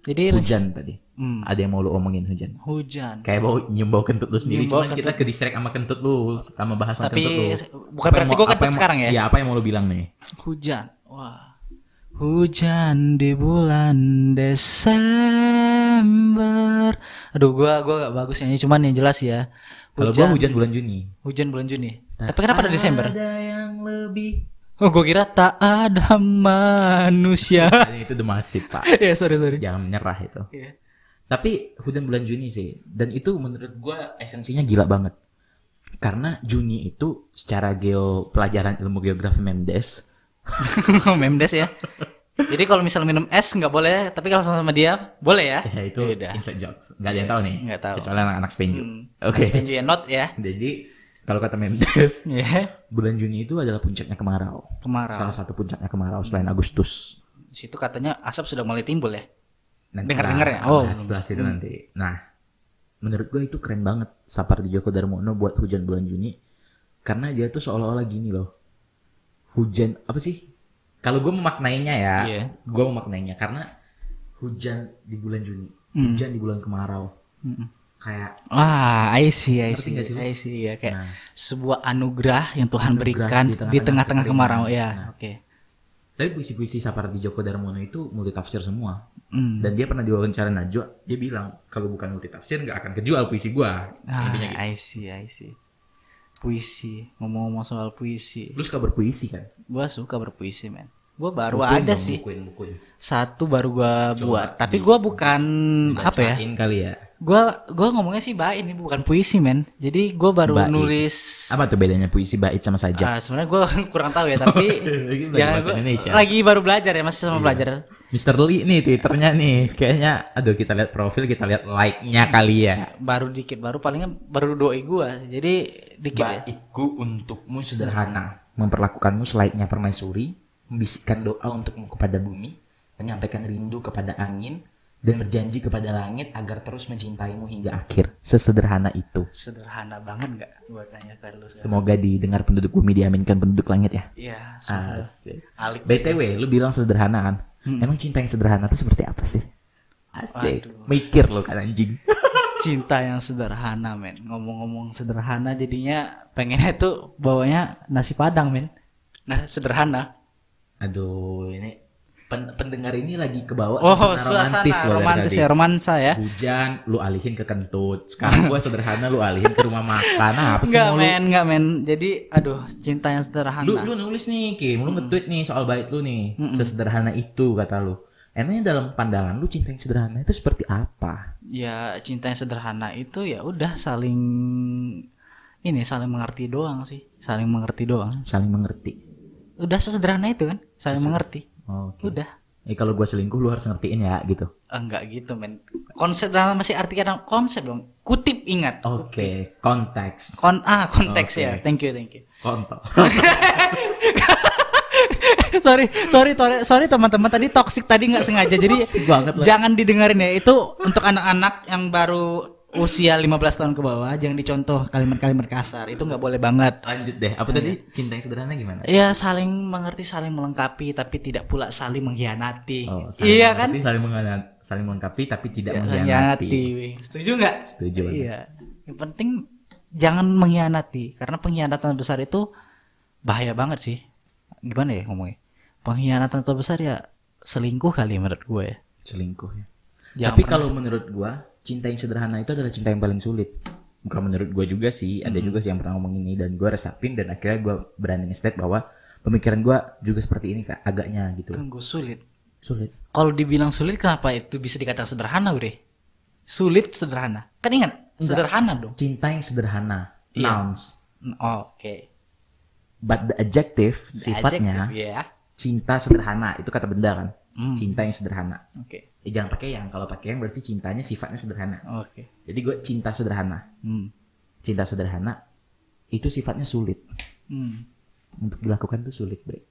jadi Hujan tadi. Hmm, Ada yang mau lu omongin hujan? hujan Kayak bau nyium bau kentut lu sendiri. Nyium bau Cuman kita ke distract sama kentut lu, sama bahasan Tapi kentut lu. bukan Apa yang berarti apa kentut sekarang ya? Iya, apa yang mau lu bilang nih? hujan wah Hujan di bulan Desember. Aduh, gua gua gak bagus nyanyi, cuman yang jelas ya. Kalau gua hujan bulan Juni. hujan bulan Juni. Tapi kenapa ada Desember? Ada yang lebih. Oh, gua kira tak ada manusia. itu The Massive, Pak. ya, sorry sorry. Jangan menyerah itu. Iya. Tapi hujan bulan Juni sih. Dan itu menurut gua esensinya gila banget. Karena Juni itu secara geo pelajaran ilmu geografi Mendes Memdes ya. Jadi kalau misal minum es nggak boleh, tapi kalau sama dia boleh ya. ya itu Yaudah. inside jokes. Nggak ada yang tahu nih. Nggak tahu. Kecuali anak-anak Spenju. Hmm. Oke. Spend you a note ya. Jadi kalau kata Mendes, Ya. bulan Juni itu adalah puncaknya kemarau. Kemarau. Salah satu puncaknya kemarau selain Agustus. Di situ katanya asap sudah mulai timbul ya. Nanti Dengar-dengar ya? Oh, bahas itu nanti. Nah, menurut gue itu keren banget Sapardi Djoko Darmono buat hujan bulan Juni karena dia tuh seolah-olah gini loh. Hujan apa sih? Kalau gue memaknainya ya, Iya. gue memaknainya karena hujan di bulan Juni, Hmm. hujan di bulan kemarau, Mm-mm. Kayak Wah, I see, I see, sih? I see ya kayak Nah. sebuah anugerah yang Tuhan Anugerah berikan di tengah-tengah kemarau ya. Nah. Oke. tapi puisi-puisi Sapardi Djoko Darmono itu multitafsir semua. Hmm. Dan dia pernah diwawancara Najwa, dia bilang kalau bukan multitafsir nggak akan kejual puisi gua. Ah, Intinya gitu. I see, I see. Puisi, ngomong-ngomong soal puisi. Lu suka berpuisi kan? Gua suka berpuisi, men. Gua baru Bukuin ada dong, sih. Bukuin, bukuin. Satu baru gua Coba buat, tapi gua bukan apa ya? Kali ya. Gua gua ngomongnya sih bait ini bukan puisi, men. Jadi gua baru Bait. nulis Apa tuh bedanya puisi bait sama sajak? Ah, sebenarnya gue kurang tahu ya tapi ya, gua Indonesia. lagi baru belajar ya masih sama belajar Mr. Lee nih twitternya nih. Kayaknya aduh kita lihat profil, kita lihat like-nya kali ya. baru dikit baru palingnya baru doi gue jadi dikit ya Baitku untukmu sederhana, memperlakukanmu selayaknya permaisuri, membisikkan doa untukmu kepada bumi, menyampaikan rindu kepada angin, dan berjanji kepada langit agar terus mencintaimu hingga akhir. Sesederhana itu. sederhana banget nggak gue tanya sekarang. Semoga didengar penduduk bumi, diaminkan penduduk langit ya. Iya. Asik. alik BTW, lu bilang sederhana kan? Hmm. Emang cinta yang sederhana itu seperti apa sih? Asik. Waduh. Mikir lo kan anjing. cinta yang sederhana men ngomong-ngomong sederhana jadinya pengennya tuh bawanya nasi padang men nah sederhana Aduh, ini pen- pendengar ini lagi ke bawah oh suasana romantis loh romantis ya romansa ya Hujan, lu alihin ke kentut. Sekarang gua sederhana, lu alihin ke rumah makan. Nah, apa sih lu? men, enggak men. Jadi aduh, cinta yang sederhana. Lu, lu nulis nih, Kim. Lu nge-tweet nih soal bait lu nih. Sesederhana itu kata lu. Emangnya dalam pandangan lu cinta yang sederhana itu seperti apa? ya cinta yang sederhana itu ya udah saling ini saling mengerti doang sih saling mengerti doang Saling mengerti. udah sesederhana itu kan saling mengerti Oke. udah Eh kalau gua selingkuh lu harus ngertiin ya gitu. enggak gitu men konsep dalam masih arti konsep dong kutip ingat Oke, konteks. kon ah konteks Oke. ya thank you thank you Kontol. sorry sorry sorry sorry teman-teman tadi toxic tadi nggak sengaja jadi banget jangan didengerin ya itu untuk anak-anak yang baru usia 15 tahun ke bawah jangan dicontoh kalimat-kalimat kasar itu nggak boleh banget Lanjut deh. Apa tadi cinta yang sederhana gimana? Ya saling mengerti, saling melengkapi, tapi tidak pula saling mengkhianati. Oh, saling iya kan? Saling mengkhianati, saling melengkapi tapi tidak Ya, mengkhianati. Setuju nggak? Setuju banget. Iya. Yang penting jangan mengkhianati, karena pengkhianatan besar itu bahaya banget sih. Gimana ya ngomongnya? Pengkhianatan terbesar ya selingkuh kali menurut gue ya. Selingkuh ya. Jangan Tapi pernah- kalau menurut gua, cinta yang sederhana itu adalah cinta yang paling sulit. Bukan menurut gua juga sih, ada juga sih yang pernah ngomong ini dan gua resapin dan akhirnya gua berani nge bahwa pemikiran gua juga seperti ini kak, agaknya gitu. Tunggu sulit. Sulit. Kalau dibilang sulit kenapa itu bisa dikatakan sederhana, Bre? Sulit sederhana. Kan ingat, sederhana dong. Cinta yang sederhana, Iya. nouns. Oh, Oke. But the adjective, sifatnya Ya. cinta sederhana, itu kata benda kan. Hmm. Cinta yang sederhana. Oke. Eh, jangan pakai yang, kalau pakai yang berarti cintanya sifatnya sederhana. Oke. Jadi gue cinta sederhana. Hmm. Cinta sederhana itu sifatnya sulit. Hmm. untuk dilakukan itu sulit, Bre.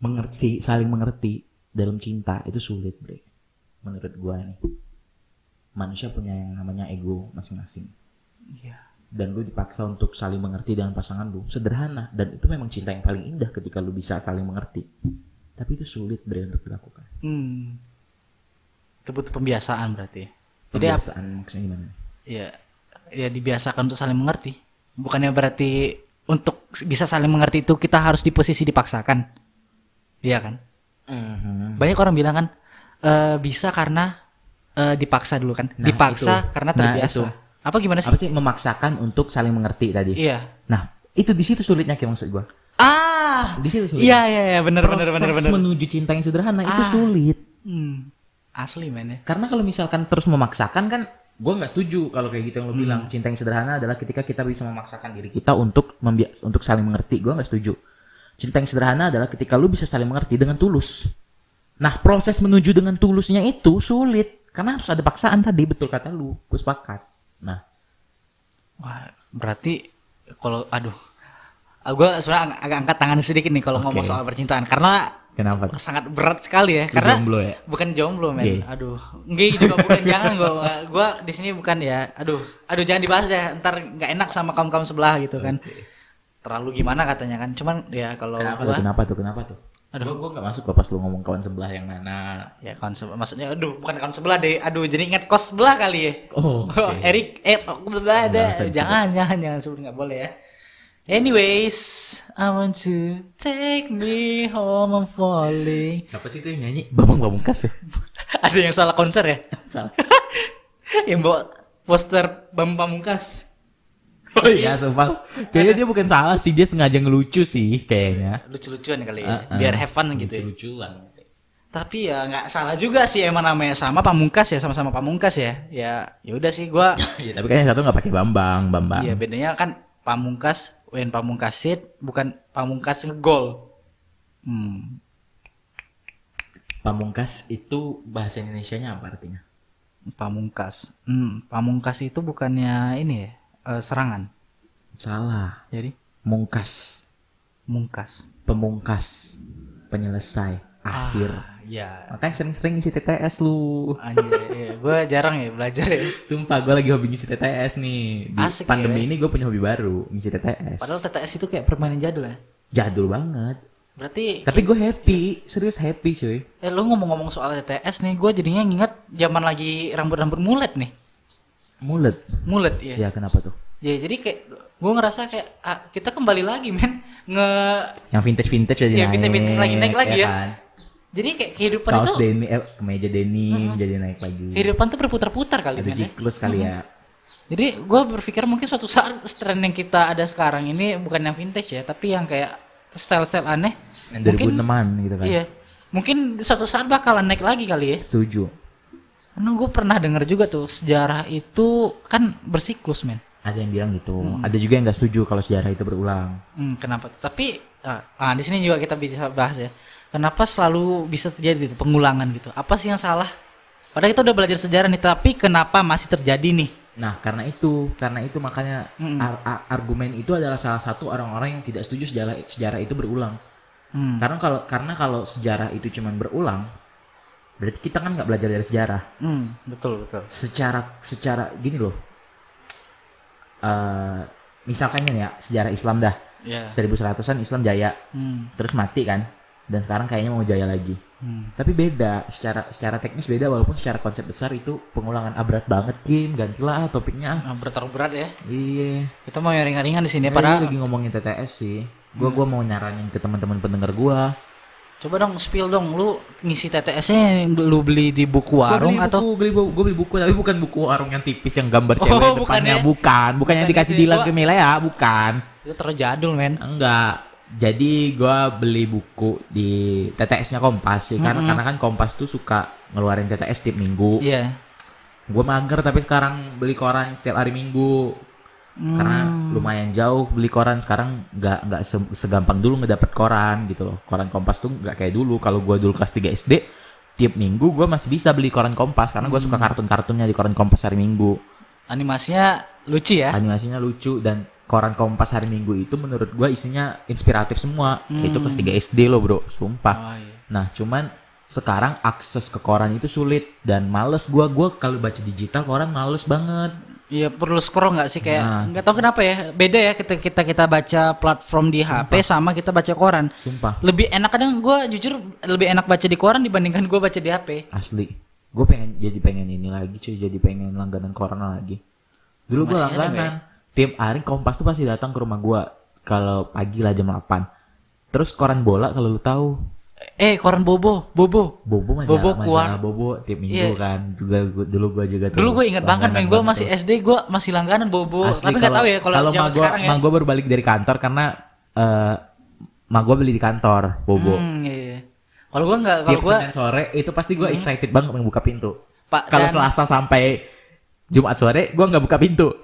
Mengerti, saling mengerti dalam cinta itu sulit, Bre. Menurut gua nih. Manusia punya yang namanya ego masing-masing. Iya. Dan lu dipaksa untuk saling mengerti dengan pasangan lu. Sederhana. Dan itu memang cinta yang paling indah ketika lu bisa saling mengerti. Tapi itu sulit, Bre, untuk dilakukan. Hmm. Itu butuh pembiasaan berarti. Jadi apa? Pembiasaan maksudnya gimana? Ya, ya dibiasakan untuk saling mengerti. Bukannya berarti untuk bisa saling mengerti itu kita harus di posisi dipaksakan. Iya kan? Mhm. banyak orang bilang kan eh, bisa karena eh, dipaksa dulu kan. Nah, dipaksa itu. karena Nah, terbiasa. itu. Apa gimana sih? Apa sih memaksakan untuk saling mengerti tadi? Iya. Nah, itu di situ sulitnya kayak maksud gua. Ah. Di situ sulitnya. Iya iya iya bener Proses bener bener. menuju cinta yang sederhana itu Ah. sulit. Hmm. Asli men ya. Karena kalau misalkan terus memaksakan kan gue nggak setuju kalau kayak gitu yang lo Hmm. bilang cinta yang sederhana adalah ketika kita bisa memaksakan diri kita untuk membia- untuk saling mengerti gue nggak setuju cinta yang sederhana adalah ketika lu bisa saling mengerti dengan tulus nah proses menuju dengan tulusnya itu sulit karena harus ada paksaan tadi betul kata lu gue sepakat nah Wah, berarti kalau aduh. Gue sebenarnya ag- agak angkat tangan sedikit nih kalau Oke. ngomong soal percintaan karena kenapa sangat berat sekali ya Lu karena jomblo ya? bukan jomblo men. Gay. aduh enggak juga bukan jangan gua gua di sini bukan ya aduh aduh jangan dibahas deh ntar nggak enak sama kaum kaum sebelah gitu kan. Terlalu gimana katanya kan cuman ya kalau kenapa gua tuh? Kenapa tuh? Kenapa tuh? Aduh. gue gue nggak masuk pas lu ngomong kawan sebelah yang mana. Ya kawan sebelah maksudnya aduh bukan kawan sebelah deh aduh jadi ingat kos sebelah kali ya. Oh oke. Erik eh oh, jangan jangan jangan sebut nggak boleh ya anyways I want to take me home I'm falling siapa sih itu yang nyanyi Bambang Pamungkas ya ada yang salah konser ya salah yang bawa poster Bambang Pamungkas. Oh iya, sumpah. Kayaknya dia bukan salah sih, dia sengaja ngelucu sih kayaknya. Lucu-lucuan kali ya, ah. biar have fun gitu. ya. Lucu-lucuan. Tapi ya nggak salah juga sih emang namanya sama Pamungkas ya, sama-sama Pamungkas ya. Ya, ya udah sih gua Iya, tapi kan yang satu nggak pakai Bambang, Bambang. Iya, bedanya kan Pamungkas when Pamungkasit bukan Pamungkas ngegol. Hmm. Pamungkas itu bahasa Indonesianya apa artinya? Pamungkas. Hmm, Pamungkas itu bukannya ini ya, eh, serangan. Salah. Jadi Mungkas, mungkas. pemungkas, penyelesai, akhir. Ya, Makanya sering-sering ngisi TTS lu. anjir. Iya, gua jarang ya belajar ya. Sumpah, gue lagi hobi ngisi TTS nih. Di Asik pandemi ya. ini gue punya hobi baru, ngisi TTS. Padahal TTS itu kayak permainan jadul ya. Jadul banget. Berarti Tapi gue happy, serius happy cuy. eh lu ngomong-ngomong soal TTS nih, gue jadinya nginget zaman lagi rambut-rambut mulet nih. Mulet. Mulet ya. Ya kenapa tuh? Ya jadi kayak gue ngerasa kayak ah, kita kembali lagi men nge Yang vintage-vintage aja Ya, naik. vintage-vintage lagi naik lagi ya. kan? Jadi kayak kehidupan Kaos itu denim, eh, kemeja denim jadi naik lagi. kehidupan tuh berputar-putar kali Ada men ya. siklus kali ya. Jadi gue berpikir mungkin suatu saat tren yang kita ada sekarang ini bukan yang vintage ya, tapi yang kayak style-style aneh. Yang mungkin 2006-an gitu kan. iya, mungkin suatu saat bakalan naik lagi kali ya. Setuju. Karena gue pernah denger juga tuh sejarah itu kan bersiklus men. Ada yang bilang gitu. Ada juga yang nggak setuju kalau sejarah itu berulang. Hmm, kenapa? tuh? Tapi ah, ah, di sini juga kita bisa bahas ya. Kenapa selalu bisa terjadi gitu pengulangan gitu? Apa sih yang salah? Padahal kita udah belajar sejarah nih, tapi kenapa masih terjadi nih? Nah, karena itu, karena itu makanya Mm-mm. ar- ar- argumen itu adalah salah satu orang-orang yang tidak setuju sejarah sejarah itu berulang. Hmm. Karena kalau karena kalau sejarah itu cuma berulang, berarti kita kan nggak belajar dari sejarah. Hmm, betul betul. Secara secara gini loh. eh misalkan ini ya sejarah Islam dah Ya. 1100-an Islam jaya Hmm. terus mati kan dan sekarang kayaknya mau jaya lagi. Hmm. tapi beda secara secara teknis beda walaupun secara konsep besar itu pengulangan berat banget Kim. Gantilah ah, topiknya. Ah, bertaruh berat ya. iya. Kita mau yang ringan-ringan di sini Eh, padahal lagi ngomongin TTS sih. Gua gua mau nyaranin ke teman-teman pendengar gua. Coba dong spill dong. Lu ngisi TTS-nya yang lu beli di buku warung Gua beli atau? buku, beli buku, gua beli buku tapi bukan buku warung yang tipis yang gambar cewek Oh, bukan depannya. ya? bukan. Bukan yang Bukan dikasih ya, Dilan ke Milea bukan. Itu terlalu jadul men. enggak jadi gua beli buku di TTS-nya Kompas sih karena karena kan Kompas tuh suka ngeluarin TTS tiap minggu Iya. Gue mager tapi sekarang beli koran setiap hari Minggu karena lumayan jauh beli koran sekarang nggak nggak se- segampang dulu ngedapet koran gitu loh. Koran Kompas tuh nggak kayak dulu. Kalau gue dulu kelas 3 SD tiap minggu gue masih bisa beli koran Kompas karena gue suka kartun-kartunnya di koran Kompas hari Minggu. Animasinya lucu ya. Animasinya lucu dan koran Kompas hari Minggu itu menurut gue isinya inspiratif semua. Itu kelas 3 SD loh bro, sumpah. Oh, iya. Nah, cuman sekarang akses ke koran itu sulit dan males gua gua kalau baca digital koran males banget. Iya perlu scroll nggak sih kayak Nah. nggak tahu kenapa ya beda ya kita kita kita baca platform di HP sama kita baca koran Sumpah, lebih enak kadang gue jujur lebih enak baca di koran dibandingkan gue baca di HP asli. Gue pengen jadi pengen ini lagi cuy, jadi pengen langganan koran lagi. Dulu ada, langganan. Tiap hari Kompas tuh pasti datang ke rumah gua kalau pagi lah jam 8. Terus koran bola kalau lu tahu eh koran Bobo, Bobo. Bobo majalah, Bobo majalah. Bobo tiap minggu Iya. kan. Juga gua, dulu gua juga tuh. Dulu gue ingat banget, Gue banget masih tuh. SD, gue masih langganan Bobo. Asli, Tapi nggak tahu ya kalau kalau ma gua, sekarang ya. ma gua baru balik dari kantor karena eh ma gua beli di kantor Bobo. Hmm, iya. iya. Kalau gue nggak, kalau gue Senin sore itu pasti gua excited banget buka pintu. Pak Kalau Selasa sampai Jumat sore gua nggak buka pintu.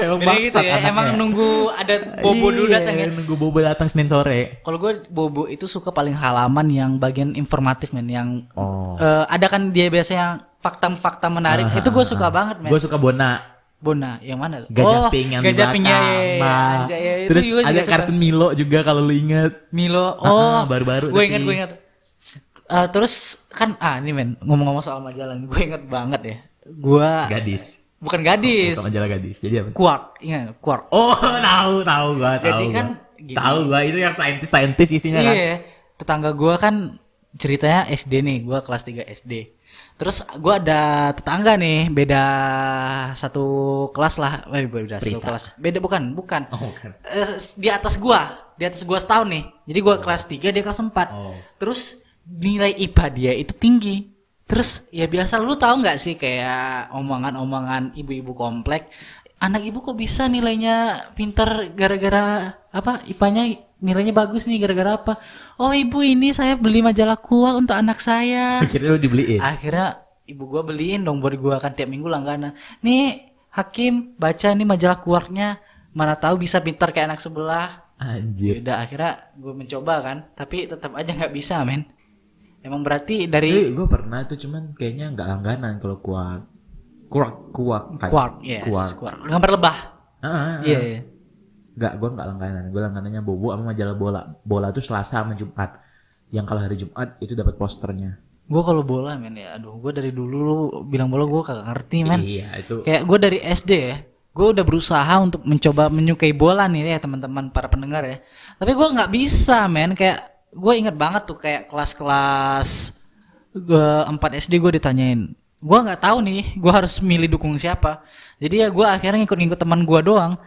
Emang Jadi gitu ya, anaknya. emang nunggu ada Bobo dulu Iya, datang ya. Nunggu Bobo datang Senin sore. Kalau gue Bobo itu suka paling halaman yang bagian informatif men, yang Oh. eh, ada kan dia biasanya fakta-fakta menarik. Ah, itu gue suka banget men. Gua suka Bona. Bona yang mana? tuh? Gajah oh, Pink yang di Gajah Pink ya, belakang. ya, ya, ya, itu terus juga ada suka. kartun Milo juga kalau lu inget. Milo. Oh, baru-baru Gue tapi- ingat, gue ingat. Eh, terus kan ah ini men ngomong-ngomong soal majalah, gue inget banget ya. Gue Gadis. bukan gadis, Bukan majalah gadis. Jadi apa? Quark, ingat Quark. Oh, tahu tahu gua, tahu. Jadi gua. kan gini. tahu gua itu yang saintis-saintis isinya kan. Iya, tetangga gua kan ceritanya SD nih, gua kelas 3 SD. Terus gua ada tetangga nih, beda satu kelas lah, eh, beda satu Prita. kelas. Beda bukan, bukan. Oh, kan. Eh, di atas gua, di atas gua setahun nih. Jadi gua kelas 3, dia kelas 4. Oh. Terus nilai IPA dia itu tinggi. Terus ya biasa lu tahu nggak sih kayak omongan-omongan ibu-ibu komplek, anak ibu kok bisa nilainya pintar gara-gara apa? IPA-nya nilainya bagus nih gara-gara apa? Oh ibu ini saya beli majalah kuah untuk anak saya. Akhirnya lu dibeliin. Akhirnya ibu gua beliin dong buat gua kan tiap minggu langganan. Nih Hakim baca nih majalah kuarknya, mana tahu bisa pintar kayak anak sebelah. Anjir. Udah akhirnya gue mencoba kan, tapi tetap aja nggak bisa men. Emang berarti dari gue pernah tuh cuman kayaknya nggak langganan kalau kuat. Kuak, kuak, kayak- quark, yes, Kuak. quark. Gambar lebah. Ah, ah, ah. Iya. iya. Nggak, gue nggak langganan. Gue langganannya Bobo sama majalah bola. Bola tuh Selasa sama Jumat. Yang kalau hari Jumat itu dapat posternya. Gue kalau bola men ya, aduh gue dari dulu lu bilang bola gue kagak ngerti men. Iya, itu Kayak gue dari SD ya, gue udah berusaha untuk mencoba menyukai bola nih ya teman-teman para pendengar ya. Tapi gue nggak bisa men, kayak gue inget banget tuh kayak kelas-kelas gue 4 SD gue ditanyain, gue nggak tahu nih, gue harus milih dukung siapa. Jadi ya gue akhirnya ngikut-ngikut teman gue doang.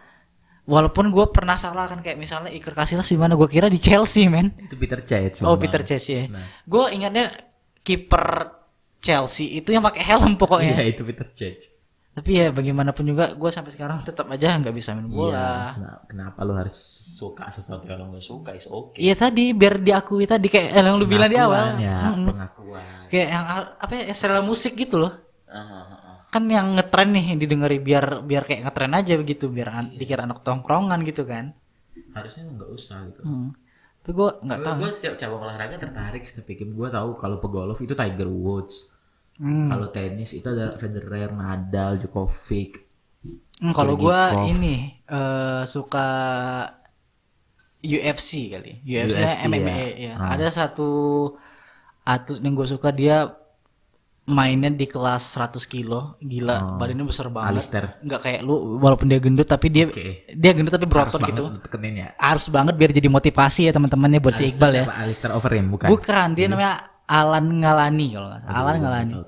Walaupun gue pernah salah kan kayak misalnya Iker Casillas di mana gue kira di Chelsea men. itu Peter Cech. Oh Peter Cech ya. Nah. Gue ingatnya kiper Chelsea itu yang pakai helm pokoknya. Iya, itu Peter Cech. Tapi ya bagaimanapun juga gue sampai sekarang tetap aja nggak bisa main Iya. bola. Nah, kenapa lu harus suka sesuatu yang lu gak suka? Is oke. Iya tadi biar diakui tadi kayak yang lu bilang di awal. Pengakuan ya, Mm-mm. pengakuan. Kayak yang apa ya setelah musik gitu loh. Ah, ah, ah. Kan yang ngetren nih didengeri biar biar kayak ngetren aja begitu biar an- dikira anak tongkrongan gitu kan. Harusnya nggak usah gitu. Hmm. Tapi gue nggak tahu. Gue setiap cabang olahraga tertarik sih tapi gue tahu kalau pegolf itu Tiger Woods. Hmm. Kalau tenis itu ada Federer, Nadal, Djokovic. Hmm, kalau gue ini eh, suka UFC kali. UFC, UFC, MMA ya. ya. Ah. Ada satu atlet yang gue suka dia mainnya di kelas 100 kilo, gila, Oh. badannya besar banget. Alistair. Nggak kayak lu walaupun dia gendut tapi dia Oke. dia gendut tapi berotot gitu. ya. Harus banget biar jadi motivasi ya teman-temannya buat si Iqbal ya. Apa, Alistair Overeem bukan? Bukan, dia namanya Alan Ngalani kalau nggak salah. Alan Ngalani. tahu.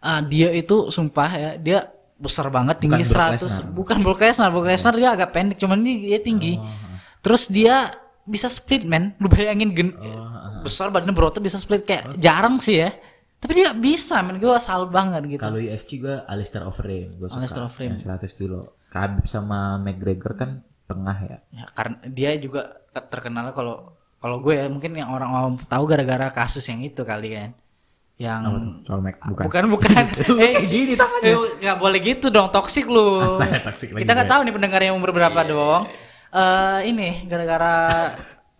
Ah, dia itu sumpah ya, dia besar banget tinggi Bukan Brock 100. Lesnar. Bukan Brock Lesnar, Brock Lesnar dia agak pendek, cuman ini dia tinggi. Oh, Terus dia bisa split man, lu bayangin gen oh, oh. besar badannya berotot bisa split kayak jarang sih ya. Tapi dia bisa men, gue salut banget gitu. Kalau UFC gue Alistair Overeem, gue suka. Alistair Overeem. Yang 100 kilo. Khabib sama McGregor kan tengah ya. Ya, karena dia juga terkenal kalau kalau gue ya mungkin yang orang-orang tahu gara-gara kasus yang itu kali kan. Yang? Soal Mac bukan. bukan bukan. eh Gini. Eh, nggak boleh gitu dong, toksik lu. Astaga, toksik lagi Kita nggak tahu nih pendengar yang umur berapa dong. Eh ini gara-gara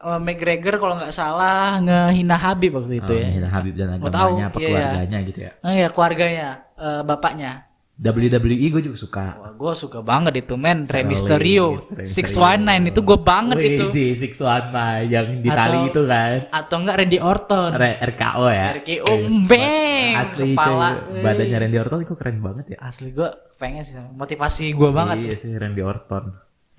eh, McGregor kalau nggak salah ngehina Habib waktu itu Oh, ya. iya, Habib dan Mau tahu, agamanya apa iya, iya. keluarganya gitu ya. Oh ya keluarganya, eh, bapaknya. WWE gue juga suka. Wah, gue suka banget itu men, Rey Mysterio, Rey 619 itu gue banget Wih, itu. di Six One yang di Atau- tali itu kan. Atau enggak Randy Orton. R- RKO ya. RKO bang, Asli kepala. cuy, badannya Randy Orton itu keren banget ya. Asli gue pengen sih, motivasi gue banget. Iya sih Randy Orton.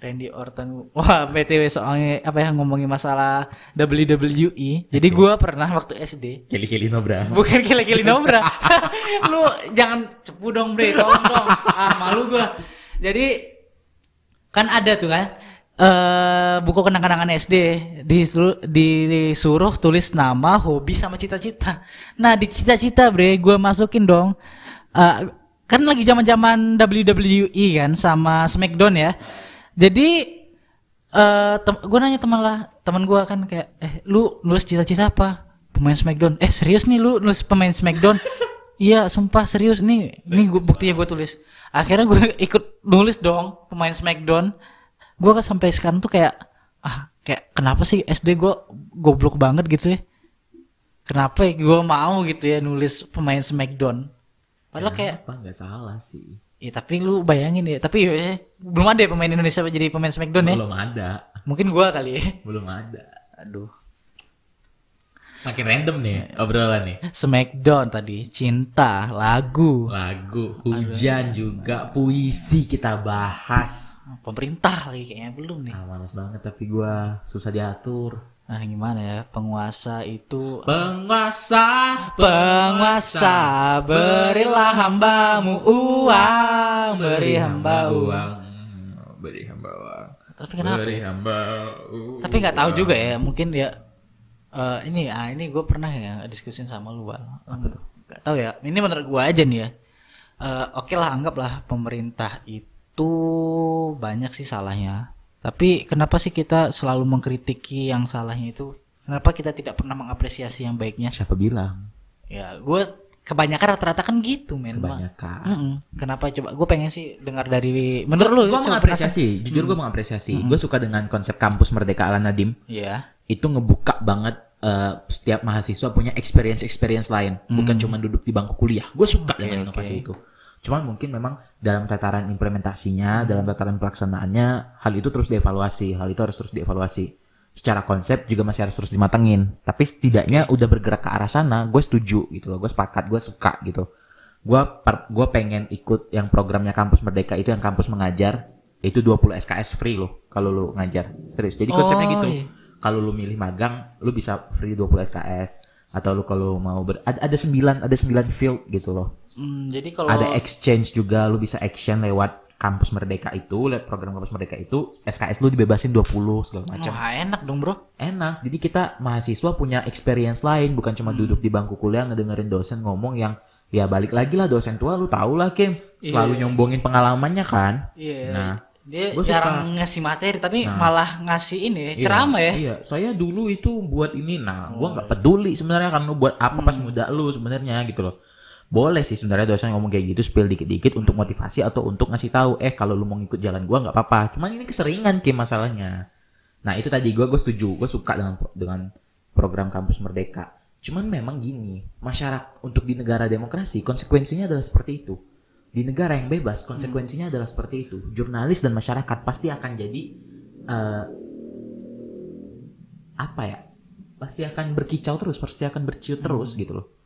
Randy Orton. Wah, BTW soalnya apa ya ngomongin masalah WWE. Jadi gua pernah waktu SD. Kili-kili Nobra. Bukan kili-kili Nobra. Lu jangan cepu dong, Bre. Tolong dong. Ah, malu gua. Jadi kan ada tuh kan eh buku kenang-kenangan SD disuruh, disuruh tulis nama, hobi sama cita-cita. Nah di cita-cita bre, gue masukin dong. Eh, kan lagi zaman-zaman WWE kan sama SmackDown ya. Jadi eh gue nanya teman lah, teman gue kan kayak, eh lu nulis cita-cita apa? Pemain SmackDown. Eh serius nih lu nulis pemain SmackDown? Iya, sumpah serius nih. Nih gua, buktinya gue tulis. Akhirnya gue ikut nulis dong pemain SmackDown. Gue kan sampai sekarang tuh kayak ah kayak kenapa sih SD gue goblok banget gitu ya? Kenapa gue mau gitu ya nulis pemain SmackDown? Padahal kayak apa nggak salah sih ya tapi lu bayangin ya, tapi ya, belum ada ya pemain Indonesia jadi pemain SmackDown ya? belum ada Mungkin gue kali ya. belum ada Aduh. makin random nih obrolan nih Smackdown tadi, cinta, lagu, lagu hujan juga puisi kita bahas pemerintah lagi kayaknya belum nih. ah malas banget tapi gua susah diatur Nah gimana ya, penguasa itu penguasa Penguasa berilah hambamu uang Beri hamba uang beri hamba uang Tapi kenapa? beri hamba uang Tapi nggak tahu juga ya, mungkin ya eh, ini ah ini gue pernah ya diskusin sama lu bal. Gak tahu ya. Ini menurut gue aja nih ya. Eh, Oke lah anggaplah pemerintah itu banyak sih salahnya. Tapi kenapa sih kita selalu mengkritiki yang salahnya itu? Kenapa kita tidak pernah mengapresiasi yang baiknya? siapa bilang Ya gue kebanyakan rata-rata kan gitu men. kebanyakan Mm-mm. Kenapa coba? Gue pengen sih dengar dari menurut lu. gue mengapresiasi jujur gue mengapresiasi gue suka dengan konsep kampus merdeka ala Nadim Iya. itu ngebuka banget eh, setiap mahasiswa punya experience experience lain bukan cuma duduk di bangku kuliah gue suka Oke, dengan inovasi itu cuman mungkin memang dalam tataran implementasinya dalam tataran pelaksanaannya hal itu terus dievaluasi hal itu harus terus dievaluasi. Secara konsep juga masih harus terus dimatengin. Tapi setidaknya udah bergerak ke arah sana gue setuju gitu loh gue sepakat gue suka gitu. Gue gue pengen ikut yang programnya kampus merdeka itu yang kampus mengajar itu 20 SKS free loh kalau lu ngajar. Serius jadi konsepnya Oh, gitu. iya. kalau lu milih magang lu bisa free 20 SKS atau lu kalau mau ber, ada ada 9 ada 9 field gitu loh Hmm, jadi kalau ada exchange juga lu bisa action lewat kampus merdeka itu lewat program kampus merdeka itu SKS lu dibebasin 20 segala macam. Wah, enak dong bro. enak. Jadi kita mahasiswa punya experience lain bukan cuma duduk di bangku kuliah ngedengerin dosen ngomong yang ya balik lagi lah dosen tua lu tau lah Kim. Selalu nyombongin pengalamannya kan? Iya. Nah, dia gua jarang ngasih materi tapi malah ngasih ini ya, ceramah ya. Iya, saya dulu itu buat ini. Nah, gua nggak peduli sebenarnya kan lu buat apa pas muda lu sebenarnya gitu loh. Boleh sih sebenarnya dosen ngomong kayak gitu spill dikit-dikit untuk motivasi atau untuk ngasih tahu eh kalau lu mau ngikut jalan gua nggak apa-apa. Cuman ini keseringan Kim masalahnya. Nah, itu tadi gua gua setuju. Gua suka dengan dengan program kampus merdeka. Cuman memang gini, masyarakat untuk di negara demokrasi konsekuensinya adalah seperti itu. Di negara yang bebas konsekuensinya adalah seperti itu. Jurnalis dan masyarakat pasti akan jadi eh, apa ya pasti akan berkicau terus pasti akan berciut terus gitu loh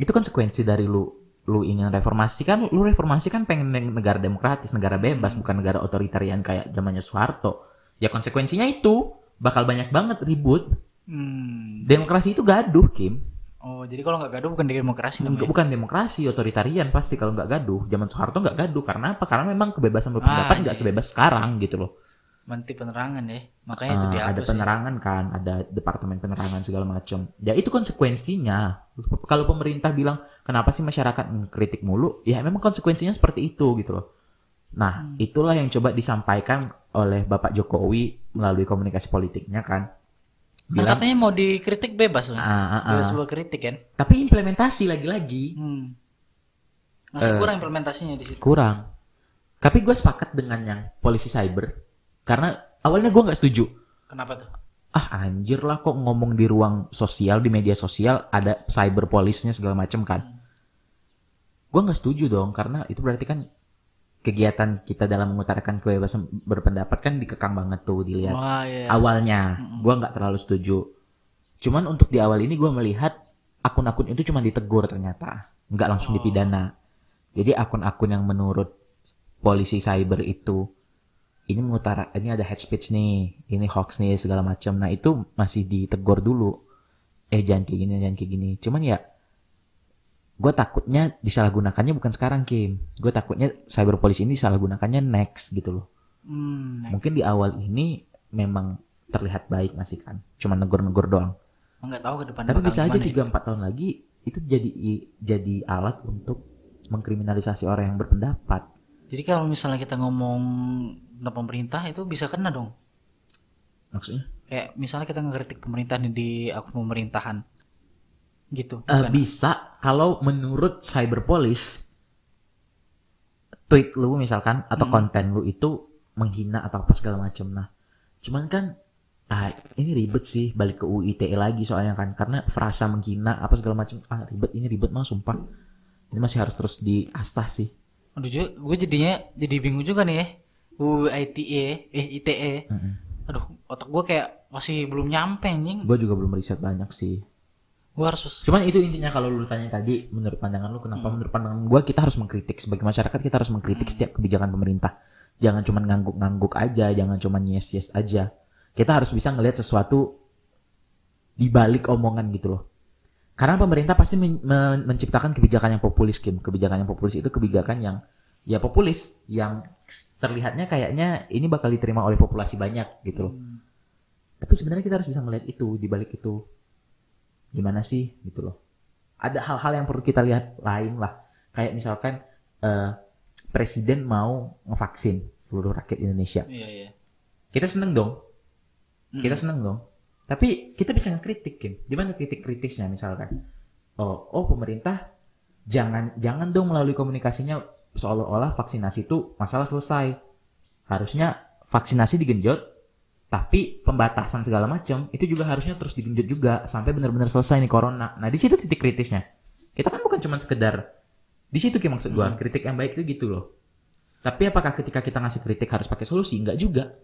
itu konsekuensi dari lu lu ingin reformasi kan lu reformasi kan pengen neg- negara demokratis negara bebas bukan negara otoritarian kayak zamannya Soeharto ya konsekuensinya itu bakal banyak banget ribut Hmm. demokrasi itu gaduh Kim Oh, jadi kalau nggak gaduh bukan demokrasi namanya. bukan demokrasi otoritarian pasti kalau nggak gaduh zaman Soeharto nggak gaduh karena apa karena memang kebebasan berpendapat Ah, nggak iya. sebebas sekarang gitu loh Menti penerangan ya. Makanya itu Eh, dihapus. ada ya. penerangan kan, ada departemen penerangan segala macam. Ya itu konsekuensinya. Kalau pemerintah bilang kenapa sih masyarakat mengkritik mulu, ya memang konsekuensinya seperti itu gitu loh. Nah, Hmm. itulah yang coba disampaikan oleh Bapak Jokowi melalui komunikasi politiknya kan. Kan Bilang, katanya mau dikritik bebas loh. Ah, ah, ah. Bebas sebuah kritik kan. tapi implementasi lagi-lagi Hmm. Masih Eh. kurang implementasinya di situ. kurang. Tapi gue sepakat dengan yang polisi cyber karena awalnya gue nggak setuju. Kenapa tuh? ah anjir lah kok ngomong di ruang sosial di media sosial ada cyber polisnya segala macam kan gue nggak setuju dong karena itu berarti kan kegiatan kita dalam mengutarakan kebebasan berpendapat kan dikekang banget tuh dilihat Wah, iya. awalnya gue nggak terlalu setuju cuman untuk di awal ini gue melihat akun-akun itu cuma ditegur ternyata nggak langsung dipidana jadi akun-akun yang menurut polisi cyber itu ini mengutara ini ada hate speech nih ini hoax nih segala macam nah itu masih ditegur dulu eh jangan kayak gini jangan kayak gini cuman ya gue takutnya disalahgunakannya bukan sekarang Kim gue takutnya cyber police ini disalahgunakannya next gitu loh Hmm, mungkin di awal ini memang terlihat baik masih kan. Cuma negor-negor doang. Nggak tahu ke depan Tapi bisa aja gimana ya. 3 4 tahun lagi itu jadi jadi alat untuk mengkriminalisasi orang yang berpendapat. Jadi kalau misalnya kita ngomong tentang pemerintah itu bisa kena dong. Maksudnya? Kayak misalnya kita ngekritik pemerintah nih di akun pemerintahan. Gitu. Bukan? bisa kalau menurut cyber police tweet lu misalkan atau Hmm. konten lu itu menghina atau apa segala macam nah cuman kan ah ini ribet sih balik ke UU ITE lagi soalnya kan karena frasa menghina apa segala macam ah ribet ini ribet mah sumpah ini masih harus terus diasah sih Aduh, gue jadinya jadi bingung juga nih ya. ITE, eh ITE. Mm-mm. Aduh, otak gue kayak masih belum nyampe anjing. gue juga belum riset banyak sih Gue harus cuman itu intinya kalau lu tanya tadi menurut pandangan lu kenapa menurut pandangan gue kita harus mengkritik sebagai masyarakat kita harus mengkritik setiap kebijakan pemerintah jangan cuman ngangguk-ngangguk aja jangan cuman yes yes aja kita harus bisa ngelihat sesuatu di balik omongan gitu loh karena pemerintah pasti men- men- menciptakan kebijakan yang populis Kim. Kebijakan yang populis itu kebijakan yang ya populis yang terlihatnya kayaknya ini bakal diterima oleh populasi banyak gitu loh. Tapi sebenarnya kita harus bisa ngelihat itu di balik itu. Gimana sih gitu loh. Ada hal-hal yang perlu kita lihat lain lah. Kayak misalkan eh, presiden mau ngevaksin seluruh rakyat Indonesia. Iya, iya. kita seneng dong. Kita Mm. seneng dong tapi kita bisa ngekritik Kim. Gimana kritik kritisnya misalkan? Oh oh pemerintah jangan jangan dong melalui komunikasinya seolah-olah vaksinasi itu masalah selesai. Harusnya vaksinasi digenjot tapi pembatasan segala macam itu juga harusnya terus digenjot juga sampai benar-benar selesai nih corona. Nah di situ titik kritisnya. Kita kan bukan cuma sekedar di situ Kim maksud gua. Kritik yang baik itu gitu loh. Tapi apakah ketika kita ngasih kritik harus pakai solusi? Enggak juga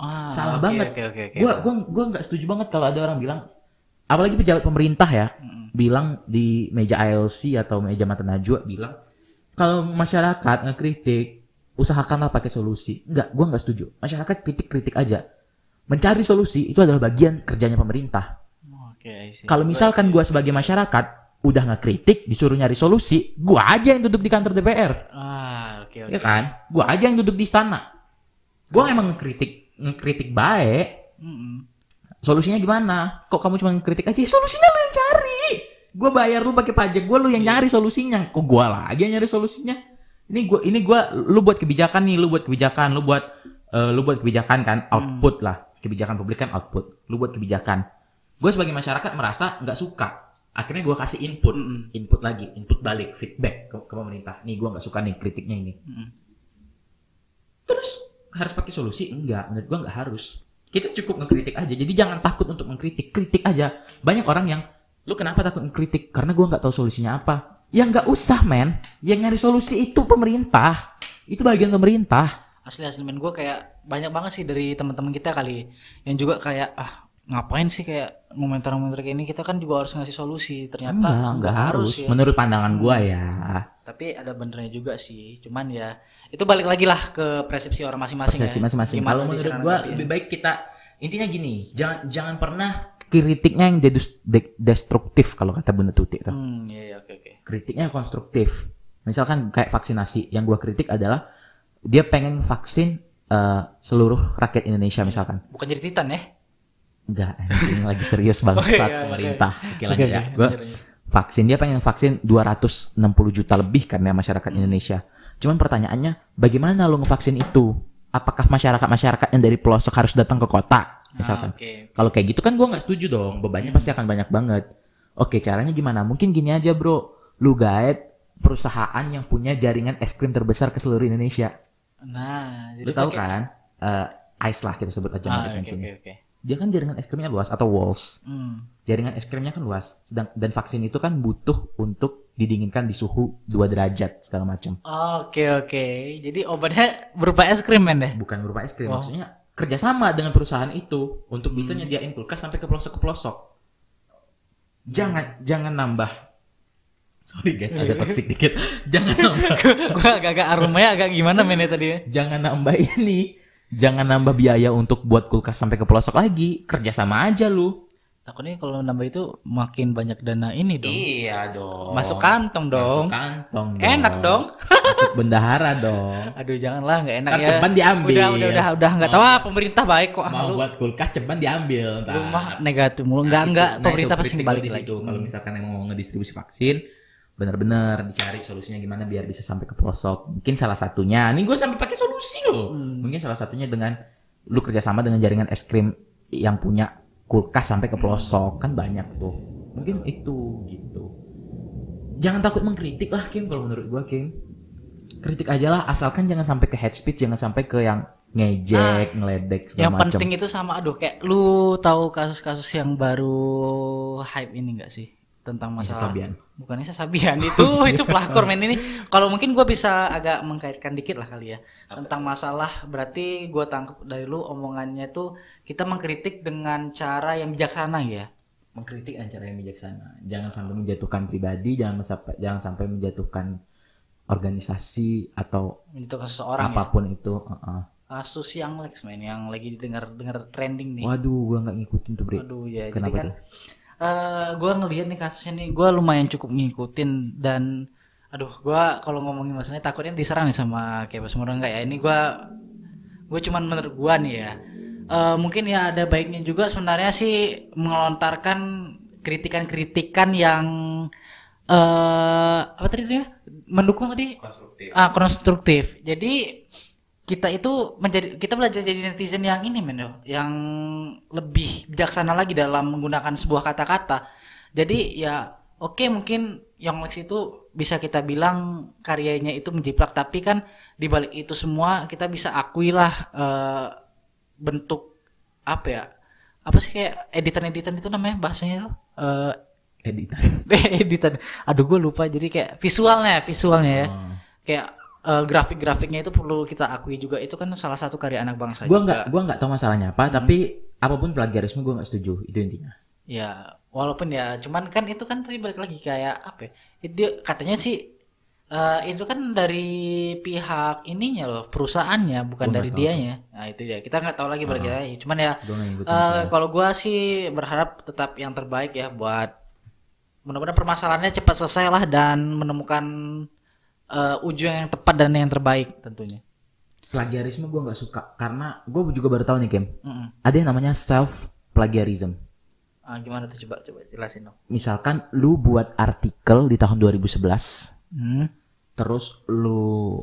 Ah, Salah oke, banget. Oke, oke, oke. Gua gua gua nggak setuju banget kalau ada orang bilang apalagi pejabat pemerintah ya Mm-mm. bilang di meja ILC atau meja mata najwa bilang kalau masyarakat ngekritik usahakanlah pakai solusi. Enggak, gua nggak setuju. Masyarakat kritik-kritik aja. Mencari solusi itu adalah bagian kerjanya pemerintah. See. Kalau misalkan gua sebagai masyarakat udah ngekritik disuruh nyari solusi, gua aja yang duduk di kantor DPR. Ah, oke, oke. Ya kan? Gua aja yang duduk di istana. Gua emang ngekritik ngekritik baik, Mm-mm. Solusinya gimana? Kok kamu cuma kritik aja? Solusinya lu yang cari. Gue bayar lu pakai pajak gue, lu yang nyari solusinya. Kok gue lagi yang nyari solusinya? Ini gue, ini gue, lu buat kebijakan nih, lu buat kebijakan, lu buat, eh, lu buat kebijakan kan, output lah. Kebijakan publik kan output. Lu buat kebijakan. Gue sebagai masyarakat merasa nggak suka. Akhirnya gue kasih input, Mm-mm. input lagi, input balik, feedback ke, ke pemerintah. Nih gue nggak suka nih kritiknya ini. Mm-mm. Terus harus pakai solusi? Enggak, menurut gua nggak harus. Kita cukup ngekritik aja. Jadi jangan takut untuk mengkritik, kritik aja. Banyak orang yang lu kenapa takut ngekritik? Karena gua nggak tahu solusinya apa. Ya nggak usah, men. Yang nyari solusi itu pemerintah. Itu bagian pemerintah. Asli asli men gue kayak banyak banget sih dari teman-teman kita kali yang juga kayak ah ngapain sih kayak komentar-komentar kayak ini kita kan juga harus ngasih solusi ternyata Enggak, enggak harus. ya. Menurut pandangan gua ya. tapi ada benernya juga sih cuman ya itu balik lagi lah ke persepsi orang masing-masing Persepsi ya. masing-masing. Kalau menurut gua ya. lebih baik kita intinya gini, jangan jangan pernah kritiknya yang jadi de- destruktif kalau kata Bunda Tuti tuh. hmm iya iya oke oke kritiknya konstruktif. Misalkan kayak vaksinasi, yang gua kritik adalah dia pengen vaksin eh, seluruh rakyat Indonesia misalkan. bukan jadi titan ya Enggak, ini lagi serius bangsat Oh, iya, pemerintah. Oke, lanjut Oke, ya. oke, Gua vaksin dia pengen vaksin 260 juta lebih kan ya masyarakat Indonesia. Cuman pertanyaannya, bagaimana lu ngevaksin itu? Apakah masyarakat-masyarakat yang dari pelosok harus datang ke kota? Misalkan. Ah, oke Kalau kayak gitu kan gua nggak setuju dong. Bebannya pasti akan banyak banget. Oke, caranya gimana? Mungkin gini aja, Bro. Lu guide perusahaan yang punya jaringan es krim terbesar ke seluruh Indonesia. nah Lu tahu kan? Eh, Ice lah kita sebut aja ah, oke sini. oke oke Dia kan jaringan es krimnya luas atau walls. hmm. Jaringan es krimnya kan luas. Sedang dan vaksin itu kan butuh untuk didinginkan di suhu 2 derajat segala macam. oke oke jadi obatnya berupa es krim men deh Bukan berupa es krim, Wow. maksudnya kerjasama dengan perusahaan itu untuk bisa nyediain kulkas sampai ke pelosok ke pelosok. Jangan jangan nambah. Sorry guys, ada toxic dikit. Jangan nambah. gua agak-agak aromanya agak gimana men ya tadi ya jangan nambah ini. Jangan nambah biaya untuk buat kulkas sampai ke pelosok lagi. Kerjasama aja lu. Takutnya kalau nambah itu makin banyak dana ini dong. Iya dong. Masuk kantong dong. Masuk kantong dong. Enak dong. Masuk bendahara dong. Aduh janganlah nggak enak Ntar ya. ceban diambil. Udah udah udah udah nggak tahu ah pemerintah baik kok. Mau Lu- buat kulkas ceban diambil. ntar. lu mah negatif mulu. Enggak Nah, nah, pemerintah pasti balik lagi. situ. Kalau misalkan emang mau ngedistribusi vaksin, benar-benar dicari solusinya gimana biar bisa sampai ke pelosok. Mungkin salah satunya, ini gue sampai pakai solusi loh. Hmm. Mungkin salah satunya dengan lu kerjasama dengan jaringan es krim yang punya kulkas sampai ke pelosok kan banyak tuh. Mungkin itu gitu. Jangan takut mengkritik lah Kim kalau menurut gua Kim. Kritik aja lah asalkan jangan sampai ke head speech, jangan sampai ke yang ngejek, ngeledek segala Yang macam. penting itu sama aduh kayak lu tahu kasus-kasus yang baru hype ini enggak sih tentang masalah Sabian. bukan Nisa Sabian itu itu pelakor men ini kalau mungkin gue bisa agak mengkaitkan dikit lah kali ya tentang masalah berarti gue tangkap dari lu omongannya tuh kita mengkritik dengan cara yang bijaksana ya mengkritik dengan cara yang bijaksana. Jangan sampai menjatuhkan pribadi, jangan sampai jangan sampai menjatuhkan organisasi atau itu ke seseorang ya apa pun itu. Heeh. kasus yang Lex men yang lagi didengar dengar trending nih Waduh, gua nggak ngikutin tuh, Bre. Aduh ya, Kenapa jadi kan tuh? Eh gue ngelihat nih kasusnya nih, gue lumayan cukup ngikutin dan aduh gue kalau ngomongin masalahnya takutnya diserang nih sama kayak semua enggak ya? Ini gue gue cuman menurut gue nih ya. Eh, mungkin ya ada baiknya juga sebenarnya sih melontarkan kritikan-kritikan yang eh apa tadi dia mendukung tadi? Konstruktif. ah konstruktif. Jadi kita itu menjadi kita belajar jadi netizen yang ini men yang lebih bijaksana lagi dalam menggunakan sebuah kata-kata. Jadi ya oke mungkin Yonglex itu bisa kita bilang karyanya itu menjiplak tapi kan di balik itu semua kita bisa akuilah eh, bentuk apa ya apa sih kayak editan-editan itu namanya bahasanya itu? Eh, Editan. editan. Aduh gue lupa jadi kayak visualnya visualnya ya. Oh. kayak eh, grafik-grafiknya itu perlu kita akui juga itu kan salah satu karya anak bangsa Gua nggak gua nggak tahu masalahnya Hmm. apa, tapi apa pun plagiarisme gua nggak setuju. Itu intinya. ya walaupun ya cuman kan itu kan tadi balik lagi kayak apa ya dia katanya sih eh, itu kan dari pihak ininya loh perusahaannya bukan Gua dari dianya nah itu dia kita nggak tahu lagi balik lagi cuman ya Gua. Eh, soalnya. kalau gua sih berharap tetap yang terbaik ya buat mudah-mudahan permasalahannya cepat selesai lah dan menemukan eh, ujung yang tepat dan yang terbaik tentunya. plagiarisme gua nggak suka karena gua juga baru tahu nih, Kim. Mm-mm. Ada yang namanya self plagiarism. Ah, gimana tuh coba coba jelasin dong. Misalkan lu buat artikel di tahun 2011 Hmm. terus lu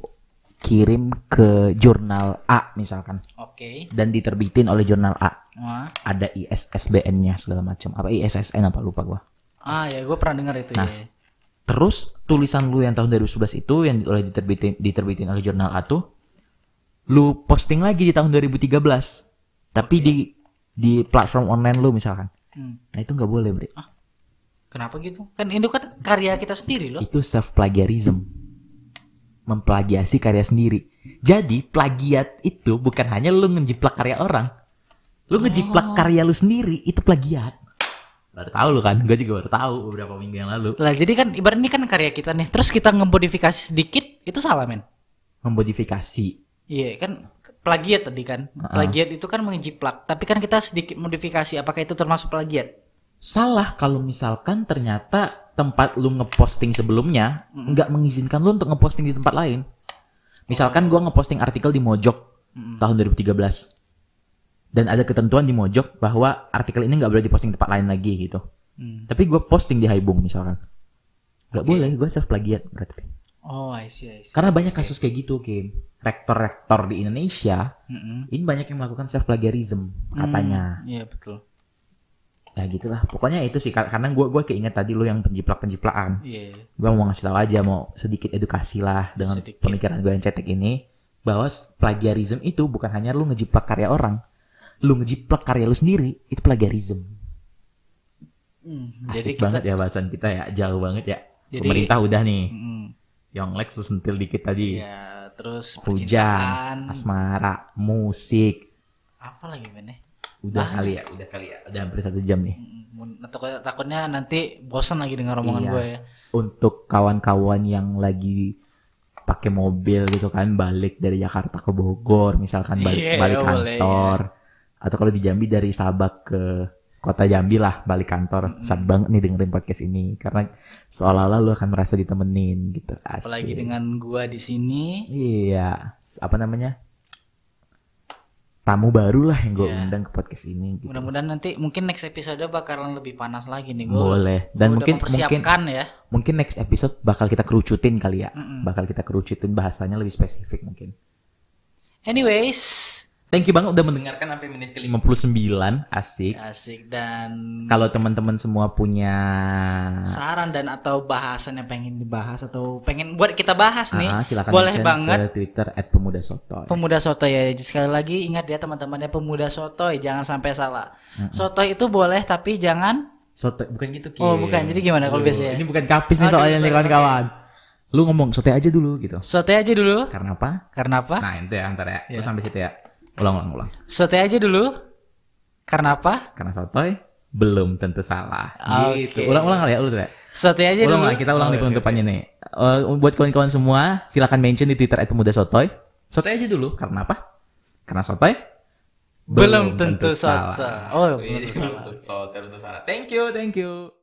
kirim ke jurnal A misalkan Oke. dan diterbitin oleh jurnal A Wah. ada ISSBN-nya segala macam apa ISSN apa lupa gua Ah ya, gue pernah dengar itu Nah. ya. Terus tulisan lu yang tahun 2011 itu yang oleh diterbitin diterbitin oleh jurnal A tuh lu posting lagi di tahun 2013 tapi di di platform online lu misalkan. Hmm. nah itu nggak boleh bre. Kenapa gitu? Kan itu kan karya kita sendiri loh. itu self plagiarism memplagiasi karya sendiri. Jadi plagiat itu bukan hanya lu ngejiplak karya orang. Lu ngejiplak karya lu sendiri itu plagiat baru tahu lu kan gue juga baru tahu beberapa minggu yang lalu Lah jadi kan ibarat ini kan karya kita nih. Terus kita ngemodifikasi sedikit itu salah men. memodifikasi Iya kan plagiat tadi kan. Plagiat itu kan menjiplak. Tapi kan kita sedikit modifikasi. Apakah itu termasuk plagiat? salah kalau misalkan ternyata tempat lu ngeposting sebelumnya nggak mengizinkan lu untuk ngeposting di tempat lain. Misalkan gua ngeposting artikel di Mojok tahun 2013 dan ada ketentuan di Mojok bahwa artikel ini nggak boleh diposting di tempat lain lagi gitu. Hmm. Tapi gua posting di Haibung misalkan, nggak boleh. Gua self plagiat berarti. Oh, I see, I see. Karena banyak kasus kayak gitu, Kim. Rektor-rektor di Indonesia Mm-mm. ini banyak yang melakukan self plagiarism katanya. Iya betul. Ya gitulah. Pokoknya itu sih kar- karena gua gua keinget tadi lu yang penjiplak-penjiplakan. Iya. gue mau ngasih tahu aja mau sedikit edukasi lah dengan Sedikit. pemikiran gue yang cetek ini bahwa plagiarism itu bukan hanya lu ngejiplak karya orang lu ngejiplak karya lu sendiri itu plagiarism. Hmm, asik kita- banget ya bahasan kita ya jauh banget ya. Jadi- pemerintah udah nih. Mm-mm. yang Lex lu sentil dikit tadi. Iya, terus hujan asmara musik. Apa lagi men? eh? udah kali ya udah kali ya. Udah hampir satu jam nih. Takut- takutnya nanti bosan lagi dengar omongan Iya. gue ya. untuk kawan-kawan yang lagi pakai mobil gitu kan balik dari Jakarta ke Bogor misalkan balik, Iya, balik boleh, kantor atau kalau di Jambi dari Sabak ke kota Jambi lah balik kantor saat banget nih dengerin podcast ini karena seolah-olah lu akan merasa ditemenin gitu Asik. Apalagi dengan gua di sini. iya apa namanya tamu baru lah yang gue Iya. undang ke podcast ini gitu. Mudah-mudahan nanti mungkin next episode bakalan lebih panas lagi nih gua. boleh dan gua mungkin mungkin ya. mungkin next episode bakal kita kerucutin kali ya Mm-mm. bakal kita kerucutin bahasanya lebih spesifik mungkin Anyways, thank you banget udah mendengarkan sampai menit ke 59 asik asik dan kalau teman-teman semua punya saran dan atau bahasan yang pengen dibahas atau pengen buat kita bahas nih, Ah, silakan boleh banget. ke Twitter @pemudasotoy. Pemuda sotoy ya. Sekali lagi ingat ya teman-teman ya pemuda sotoy jangan sampai salah. Sotoy itu boleh tapi jangan Sotoy bukan gitu Ki. Oh, bukan. Jadi gimana kalau biasanya? Ini bukan kapis nih soalnya nih kawan-kawan. Lu ngomong sotoy aja dulu gitu. sotoy aja dulu. Karena apa? Karena apa? Nah, itu ya antar ya. Lu Iya. sampai situ ya. Ulang ulang ulang. Sotoy aja dulu. Karena apa? Karena sotoy belum tentu salah. Oke. Gitu. Ulang-ulang kali ya tuh ya. Sotoy aja Ulang dulu. lah, kita ulang Oh, di penutupannya nih. Eh, buat kawan-kawan semua, silakan mention di Twitter @pemudasotoy. Sotoy aja dulu. Karena apa? Karena sotoy Belum tentu sotoy. Oh, belum tentu salah. Sotoy belum tentu salah. Thank you, thank you.